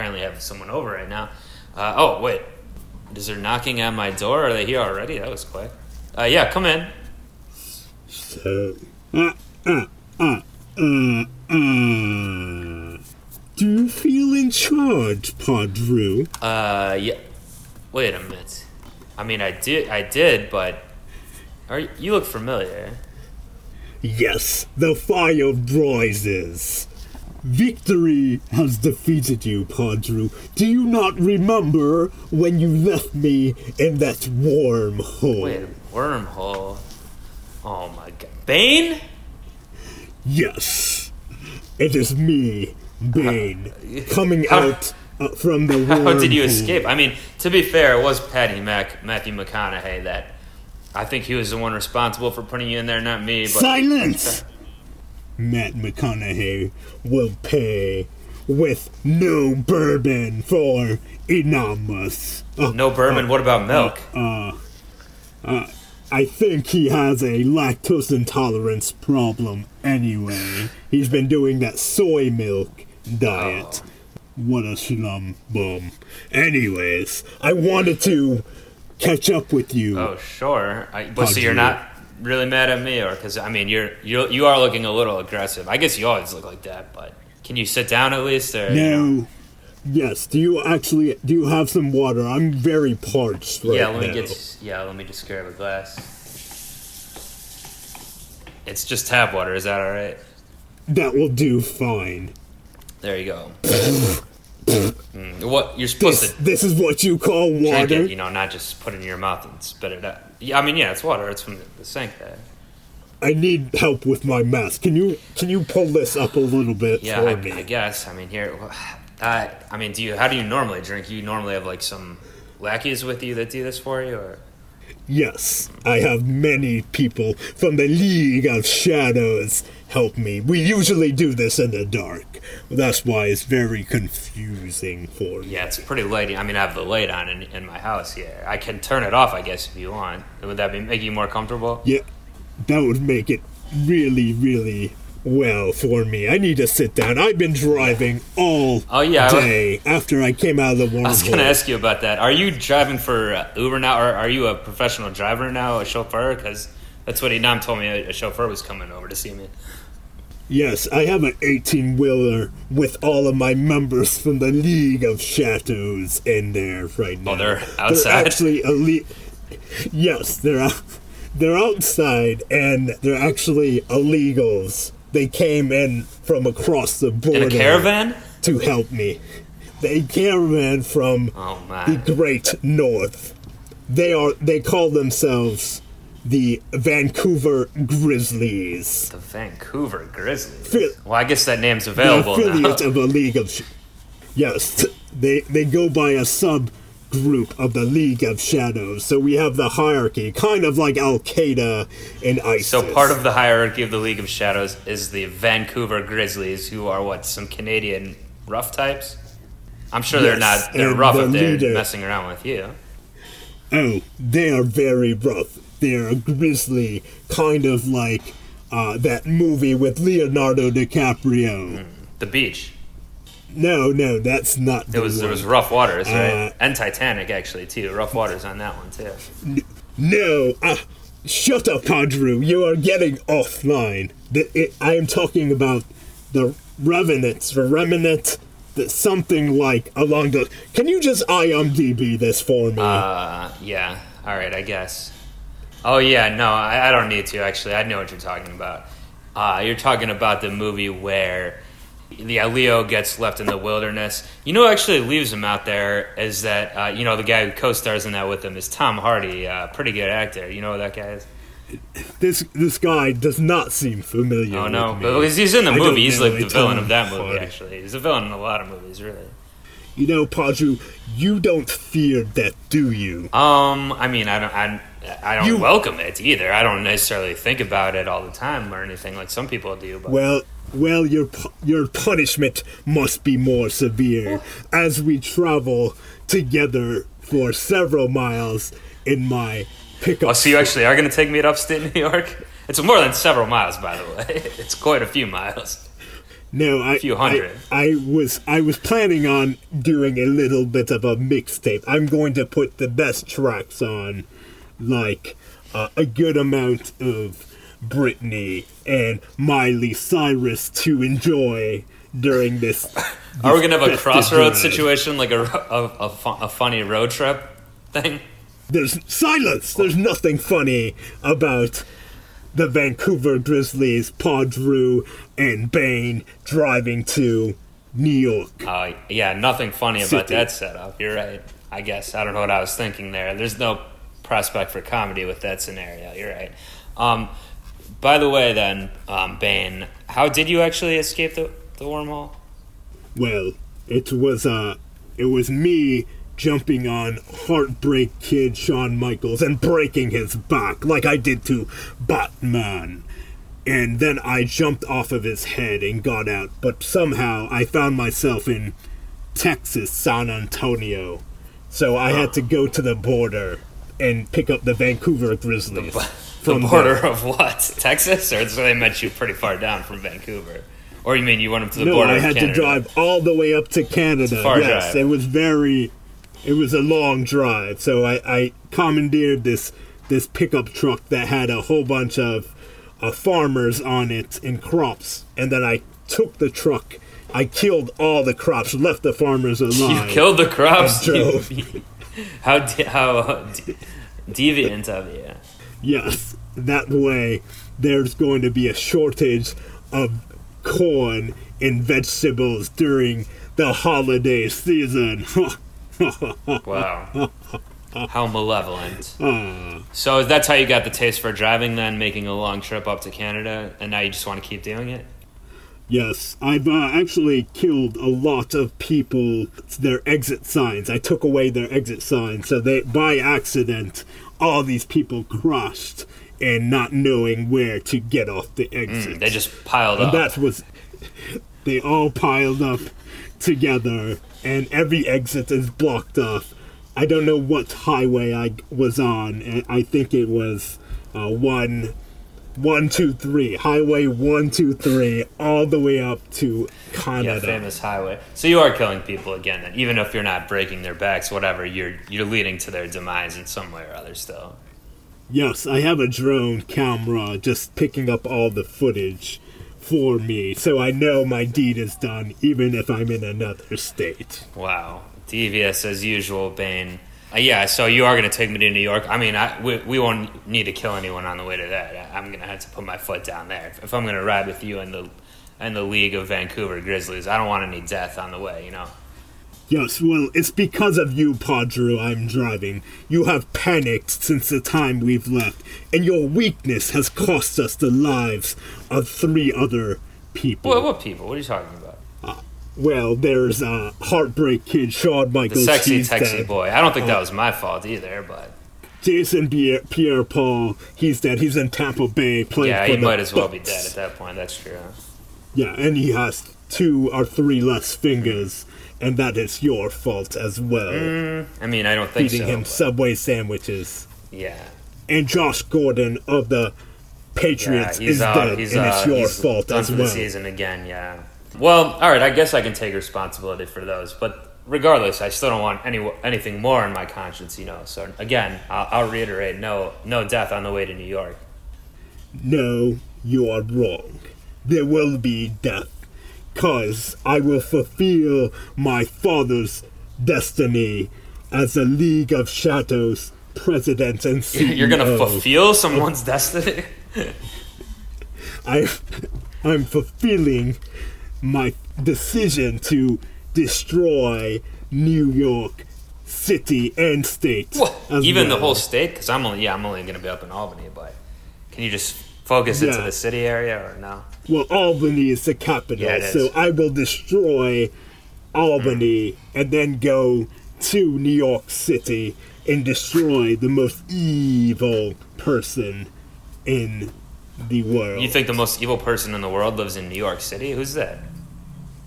apparently have someone over right now. Uh, oh wait, is there knocking on my door? Are they here already? That was quick. Uh, yeah, come in. So. Do you feel in charge, PodDrew? Uh, yeah. Wait a minute. I mean, I did, I did, but are you, you look familiar? Yes, the fire rises. Victory has defeated you, PodDrew. Do you not remember when you left me in that warm hole? Wait, wormhole. Oh my god, Bane? Yes, it is me, Bane, coming out uh, from the wormhole. How did you escape? I mean, to be fair, it was Patty Mac, Matthew McConaughey that I think he was the one responsible for putting you in there, not me. But Silence! Matt McConaughey will pay with no bourbon for Inam-nas. Uh, no bourbon. What about milk? Uh, I think he has a lactose intolerance problem anyway. He's been doing that soy milk diet. What a slum bum. Anyways, I wanted to catch up with you. Oh, sure. I, but so you're you- not really mad at me, or because I mean, you're you you are looking a little aggressive. I guess you always look like that, but can you sit down at least? Or, you know? No. Yes, do you actually do you have some water? I'm very parched right Yeah, let me now. get. Yeah, let me just grab a glass. It's just tap water. Is that all right? That will do fine. There you go. Mm, What you're supposed This, to this is what you call water? it, you know, not just put it in your mouth and spit it out. Yeah, I mean, yeah, it's water. It's from the, the sink there. I need help with my mask. Can you can you pull this up a little bit Yeah, for I, me? I guess. I mean, here. Uh, I mean, do you? How do you normally drink? You normally have like some lackeys with you that do this for you, or Yes, I have many people from the League of Shadows help me. We usually do this in the dark. That's why it's very confusing for me. yeah, it's pretty late. I mean, I have the light on in, in my house here. I can turn it off, I guess, if you want. Would that be make you more comfortable? Yeah, that would make it really, really well for me. I need to sit down. I've been driving all Oh, yeah, day after I came out of the wormhole. I was going to ask you about that. Are you driving for uh, Uber now, or are you a professional driver now, a chauffeur? Because that's what Inam told me. A, a chauffeur was coming over to see me. Yes, I have an 18 wheeler with all of my members from the League of Shadows in there right now. Oh, they're outside? actually elite. Yes, they're out- they're outside and they're actually illegals. They came in from across the border In a caravan? to help me. They caravan from Oh the! Great North. They are they call themselves the Vancouver Grizzlies. The Vancouver Grizzlies. Phil- Well, I guess that name's The available now. affiliate of a league of. Sh- yes, they they go by a sub group of the League of Shadows. So we have the hierarchy, kind of like Al Qaeda and ISIS. So part of the hierarchy of the League of Shadows is the Vancouver Grizzlies, who are what some Canadian rough types. I'm sure they're not. They're rough the if they're leader- messing around with you. Oh, they are very rough. They're a grizzly, kind of like uh, that movie with Leonardo DiCaprio. The beach. No, no, that's not It was one. was rough waters, right? Uh, and Titanic actually too. Rough waters on that one too. No, uh, shut up, PodDrew. You are getting offline. The, it, I am talking about the Revenants, the Remnant, the, something like along the. Can you just IMDb this for me? Uh, yeah. All right, I guess. Oh yeah, no, I, I don't need to actually. I know what you're talking about. Uh, you're talking about the movie where the Leo gets left in the wilderness. You know, actually leaves him out there is that uh, you know the guy who co-stars in that with him is Tom Hardy, uh, pretty good actor. You know who that guy is? this this guy does not seem familiar. Oh no, but because he's in the I movie, he's like the villain of that movie. Hardy. Actually, he's a villain in a lot of movies, really. You know, PodDrew, you don't fear death, do you? Um, I mean, I don't, I, I don't You- welcome it either. I don't necessarily think about it all the time or anything like some people do. But Well, well, your your punishment must be more severe as we travel together for several miles in my pickup. oh, so you actually are going to take me to upstate New York? It's more than several miles, by the way. It's quite a few miles. no, I, few hundred. I, I was I was planning on doing a little bit of a mixtape. I'm going to put the best tracks on, like uh, a good amount of Britney and Miley Cyrus to enjoy during this. Are we to have a crossroads situation, like a, a, a, a funny road trip thing? There's silence. There's nothing funny about the Vancouver Grizzlies, Paul and Bane driving to New York. Uh, yeah, nothing funny about that setup. You're right. I guess I don't know what I was thinking there. There's no prospect for comedy with that scenario. You're right. Um, by the way, then, um, Bane, how did you actually escape the, the wormhole? Well, it was uh, it was me jumping on Heartbreak Kid Shawn Michaels and breaking his back like I did to Batman. And then I jumped off of his head and got out, but somehow I found myself in Texas, San Antonio. So I had to go to the border and pick up the Vancouver Grizzlies. The from border there. of what? Texas? Or so they met you pretty far down from Vancouver? Or you mean you went up to the no, border No, I had to drive all the way up to Canada. far yes, drive. it was very, it was a long drive. So I, I commandeered this this pickup truck that had a whole bunch of uh, farmers on it and crops, and then I took the truck. I killed all the crops, left the farmers alone. You killed the crops? How de- how de- deviant of you. Yes, that way there's going to be a shortage of corn and vegetables during the holiday season. Wow. How malevolent. Ah. So that's how you got the taste for driving then, making a long trip up to Canada, and now you just want to keep doing it? Yes, I've uh, actually killed a lot of people. Their exit signs. I took away their exit signs, so they, by accident, all these people crashed and not knowing where to get off the exit. Mm, They just piled and up. that was. They all piled up together, and every exit is blocked off. I don't know what highway I was on, and I think it was uh, one, one, two, three, Highway one, two, three, all the way up to yeah, Canada. famous highway. So you are killing people again, then, even if you're not breaking their backs, whatever. You're you're leading to their demise in some way or other. Still, Yes, I have a drone camera just picking up all the footage for me, so I know my deed is done, even if I'm in another state. wow, devious as usual, Bane. Uh, yeah, so you are going to take me to New York. I mean, I, we, we won't need to kill anyone on the way to that. I, I'm going to have to put my foot down there. If, if I'm going to ride with you in the in the League of Vancouver Grizzlies, I don't want any death on the way. You know. Yes, well, it's because of you, Padre, I'm driving. You have panicked since the time we've left, and your weakness has cost us the lives of three other people. What, what people? What are you talking about? Well, there's uh, Heartbreak Kid, Shawn The Michaels, sexy, he's sexy dead. boy. I don't think that was my fault either, but Jason Pierre, Pierre Paul, he's dead. He's in Tampa Bay playing yeah, for he the might as well be dead at that point. That's true. Yeah, and he has two or three less fingers, and that is your fault as well. I mean, I don't think Feeding so. him but- Subway sandwiches. yeah. And Josh Gordon of the Yeah, Patriots he's is out. dead, He's, and uh, it's your fault as well. the season again. Yeah. Well, all right. I guess I can take responsibility for those, but regardless, I still don't want any anything more on my conscience. You know. So again, I'll, I'll reiterate: no, no death on the way to New York. No, you are wrong. There will be death, cause I will fulfill my father's destiny as a League of Shadows president and CEO. You're gonna fulfill someone's destiny. I, I'm fulfilling my decision to destroy New York City and state. as Even the whole state? Because I'm only yeah, I'm only gonna be up in Albany, but can you just focus into Yeah. the city area or no? Well, Albany is the capital, Yeah, it is. so I will destroy Albany hmm. and then go to New York City and destroy the most evil person in the world. You think the most evil person in the world lives in New York City? Who's that?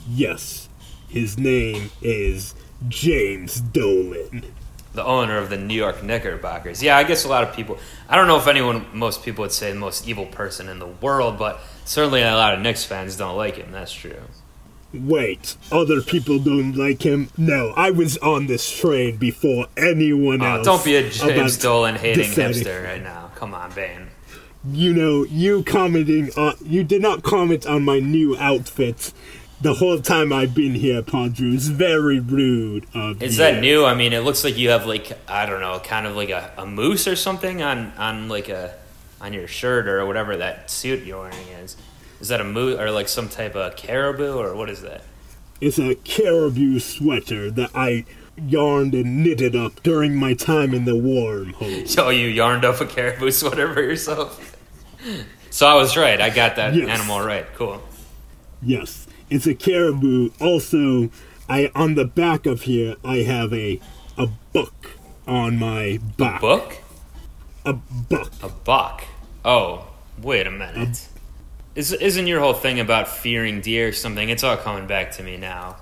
Yes, his name is James Dolan. the owner of the New York Knickerbockers. Yeah, I guess a lot of people. I don't know if anyone, most people would say the most evil person in the world, but certainly a lot of Knicks fans don't like him. That's true. Wait, other people don't like him? No, I was on this train before anyone Oh, else. don't be a James Dolan hating deciding- hipster right now. Come on, Bane. you know, you commenting on, you did not comment on my new outfit the whole time I've been here, Padre. It's very rude of Is you. that new? I mean, it looks like you have like I don't know, kind of like a, a moose or something on on like a on your shirt or whatever that suit you're wearing is. Is that a moose or like some type of caribou or what is that? It's a caribou sweater that I yarned and knitted up during my time in the warm wormhole. So you yarned up a caribou sweater for yourself. So I was right. I got that Yes. animal right. Cool. Yes, it's a caribou. Also, I on the back of here I have a a buck on my back. Book? A buck. A buck. Oh, wait a minute. Is, isn't your whole thing about fearing deer or something? It's all coming back to me now.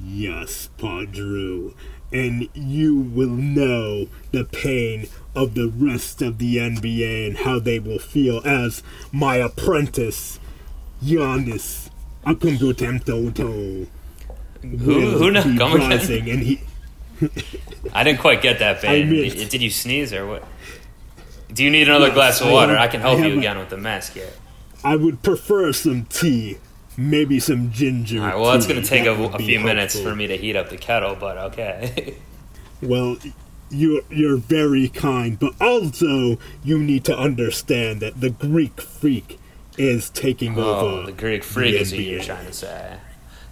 Yes, Padre. And you will know the pain of the rest of the NBA and how they will feel as my apprentice, Giannis Antetokounmpo, Who, will who knows? be Come again? rising, and he I didn't quite get that, I Bane. Did, did you sneeze or what? Do you need another Yes, glass of I water? have- I can help I you a- again with the mask here. I would prefer some tea, maybe some ginger. All right, well, it's tea. going to take That a, a few minutes helpful. for me to heat up the kettle, but okay. Well, you're you're very kind, but also you need to understand that the Greek freak is taking oh, over. the Greek freak the is what you're trying to say.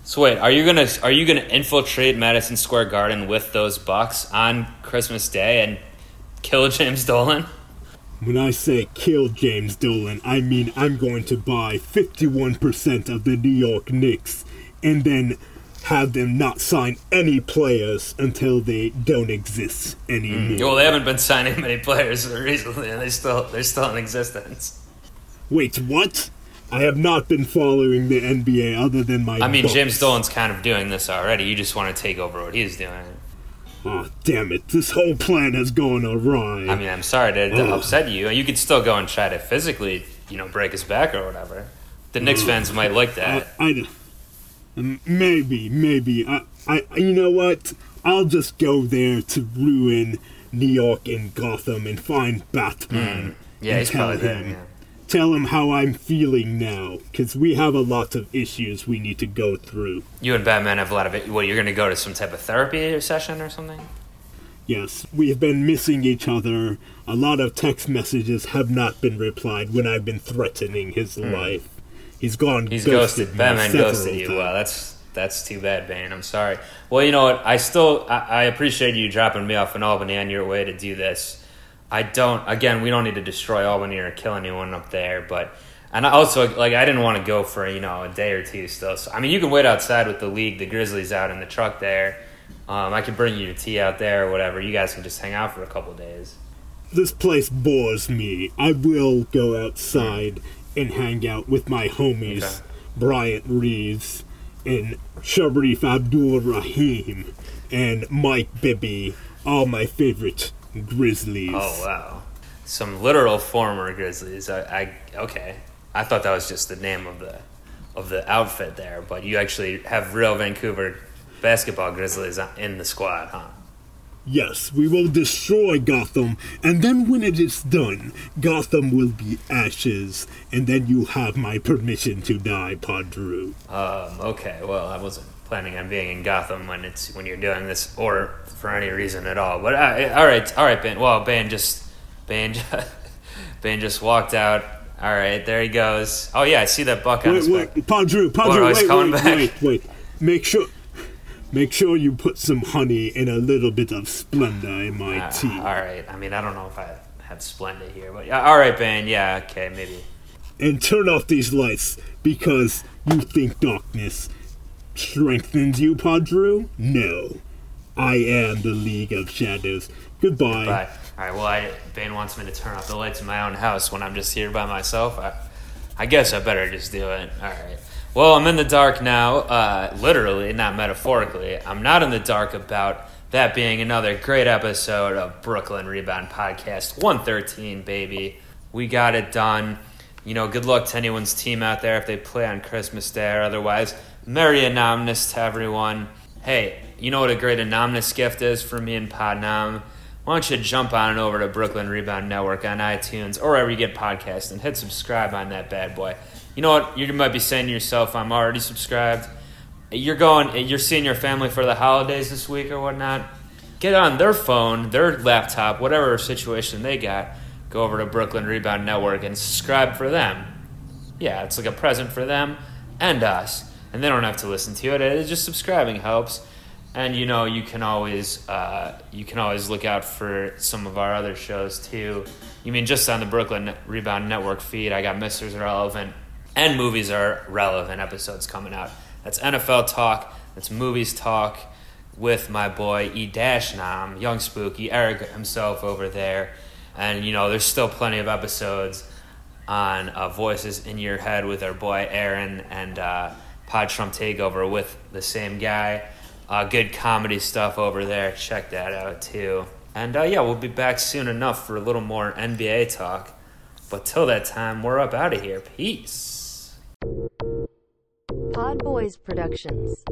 So wait, are you gonna are you gonna infiltrate Madison Square Garden with those Bucks on Christmas Day and kill James Dolan? When I say kill James Dolan, I mean I'm going to buy 51% of the New York Knicks and then have them not sign any players until they don't exist hmm. anymore. Well, they haven't been signing many players recently, and they still they're still in existence. Wait, what? I have not been following the NBA other than my. I mean. James Dolan's kind of doing this already. You just want to take over what he's doing. Oh, damn it! This whole plan has gone awry. I mean, I'm sorry to, to upset you. You could still go and try to physically, you know, break his back or whatever. The Knicks fans might like that. I, I- um, maybe, maybe. I, I, you know what? I'll just go there to ruin New York and Gotham and find Batman. Hmm. Yeah, he's probably there. Yeah. Tell him how I'm feeling now, because we have a lot of issues we need to go through. You and Batman have a lot of it. What, you're going to go to some type of therapy session or something? Yes, we've been missing each other. A lot of text messages have not been replied when I've been threatening his hmm. life. He's gone. He's ghosted ghosted. Batman ghosted you. times. Wow, that's That's too bad, Bane. I'm sorry. Well, you know what? I still I, I appreciate you dropping me off in Albany on your way to do this. I don't. Again, we don't need to destroy Albany or kill anyone up there, but and I also like I didn't want to go for you know a day or two still. So I mean, you can wait outside with the league, the Grizzlies out in the truck there. Um, I can bring you your tea out there or whatever. You guys can just hang out for a couple days. This place bores me. I will go outside and hang out with my homies, Okay. Bryant Reeves and Sharif Abdul Rahim and Mike Bibby, all my favorite Grizzlies. Oh wow, some literal former Grizzlies. I, I okay. I thought that was just the name of the of the outfit there, but you actually have real Vancouver basketball Grizzlies in the squad, huh? Yes, we will destroy Gotham, and then when it is done, Gotham will be ashes, and then you have my permission to die, PodDrew. Um, okay, well, I wasn't planning on being in Gotham when it's when you're doing this, or for any reason at all. But uh, all right, all right, Bane. Well, Bane just Bane Bane just walked out. All right, there he goes. Oh yeah, I see that buck on Wait, his back. wait, PodDrew, Well, PodDrew, he's wait, wait, back. wait, wait. Make sure, make sure you put some honey and a little bit of Splenda in my Uh, tea. all right. I mean, I don't know if I have Splenda here, but yeah, all right, Bane. Yeah, okay, maybe. And turn off these lights because you think darkness strengthens you, PodDrew? No. I am the League of Shadows. Goodbye. Bye. All right. Well, I, Bane wants me to turn off the lights in my own house when I'm just here by myself. I, I guess I better just do it. All right. Well, I'm in the dark now, uh, literally, not metaphorically. I'm not in the dark about that being another great episode of Brooklyn Rebound Podcast 113, baby. We got it done. You know, good luck to anyone's team out there if they play on Christmas Day or otherwise. Merry Inam-nas to everyone. Hey, you know what a great Inam-nas gift is for me and Podnam? Why don't you jump on over to Brooklyn Rebound Network on iTunes or wherever you get podcasts and hit subscribe on that bad boy. You know what? You might be saying to yourself, I'm already subscribed. You're going, you're seeing your family for the holidays this week or whatnot. Get on their phone, their laptop, whatever situation they got. Go over to Brooklyn Rebound Network and subscribe for them. Yeah, it's like a present for them and us. And they don't have to listen to it. It just subscribing helps. And you know, you can always uh, you can always look out for some of our other shows too. You mean just on the Brooklyn Rebound Network feed? I got Mr. Irrelevant and Movies Are Relevant episodes coming out. That's NFL talk. That's movies talk with my boy E Dash Nam, Young Spooky, Eric himself over there. And you know, there's still plenty of episodes on uh, Voices in Your Head with our boy Aaron and uh, Pod Trump Takeover with the same guy. Uh, good comedy stuff over there. Check that out too. And uh, yeah, we'll be back soon enough for a little more NBA talk. But till that time, we're up out of here. Peace. Pod Boys Productions.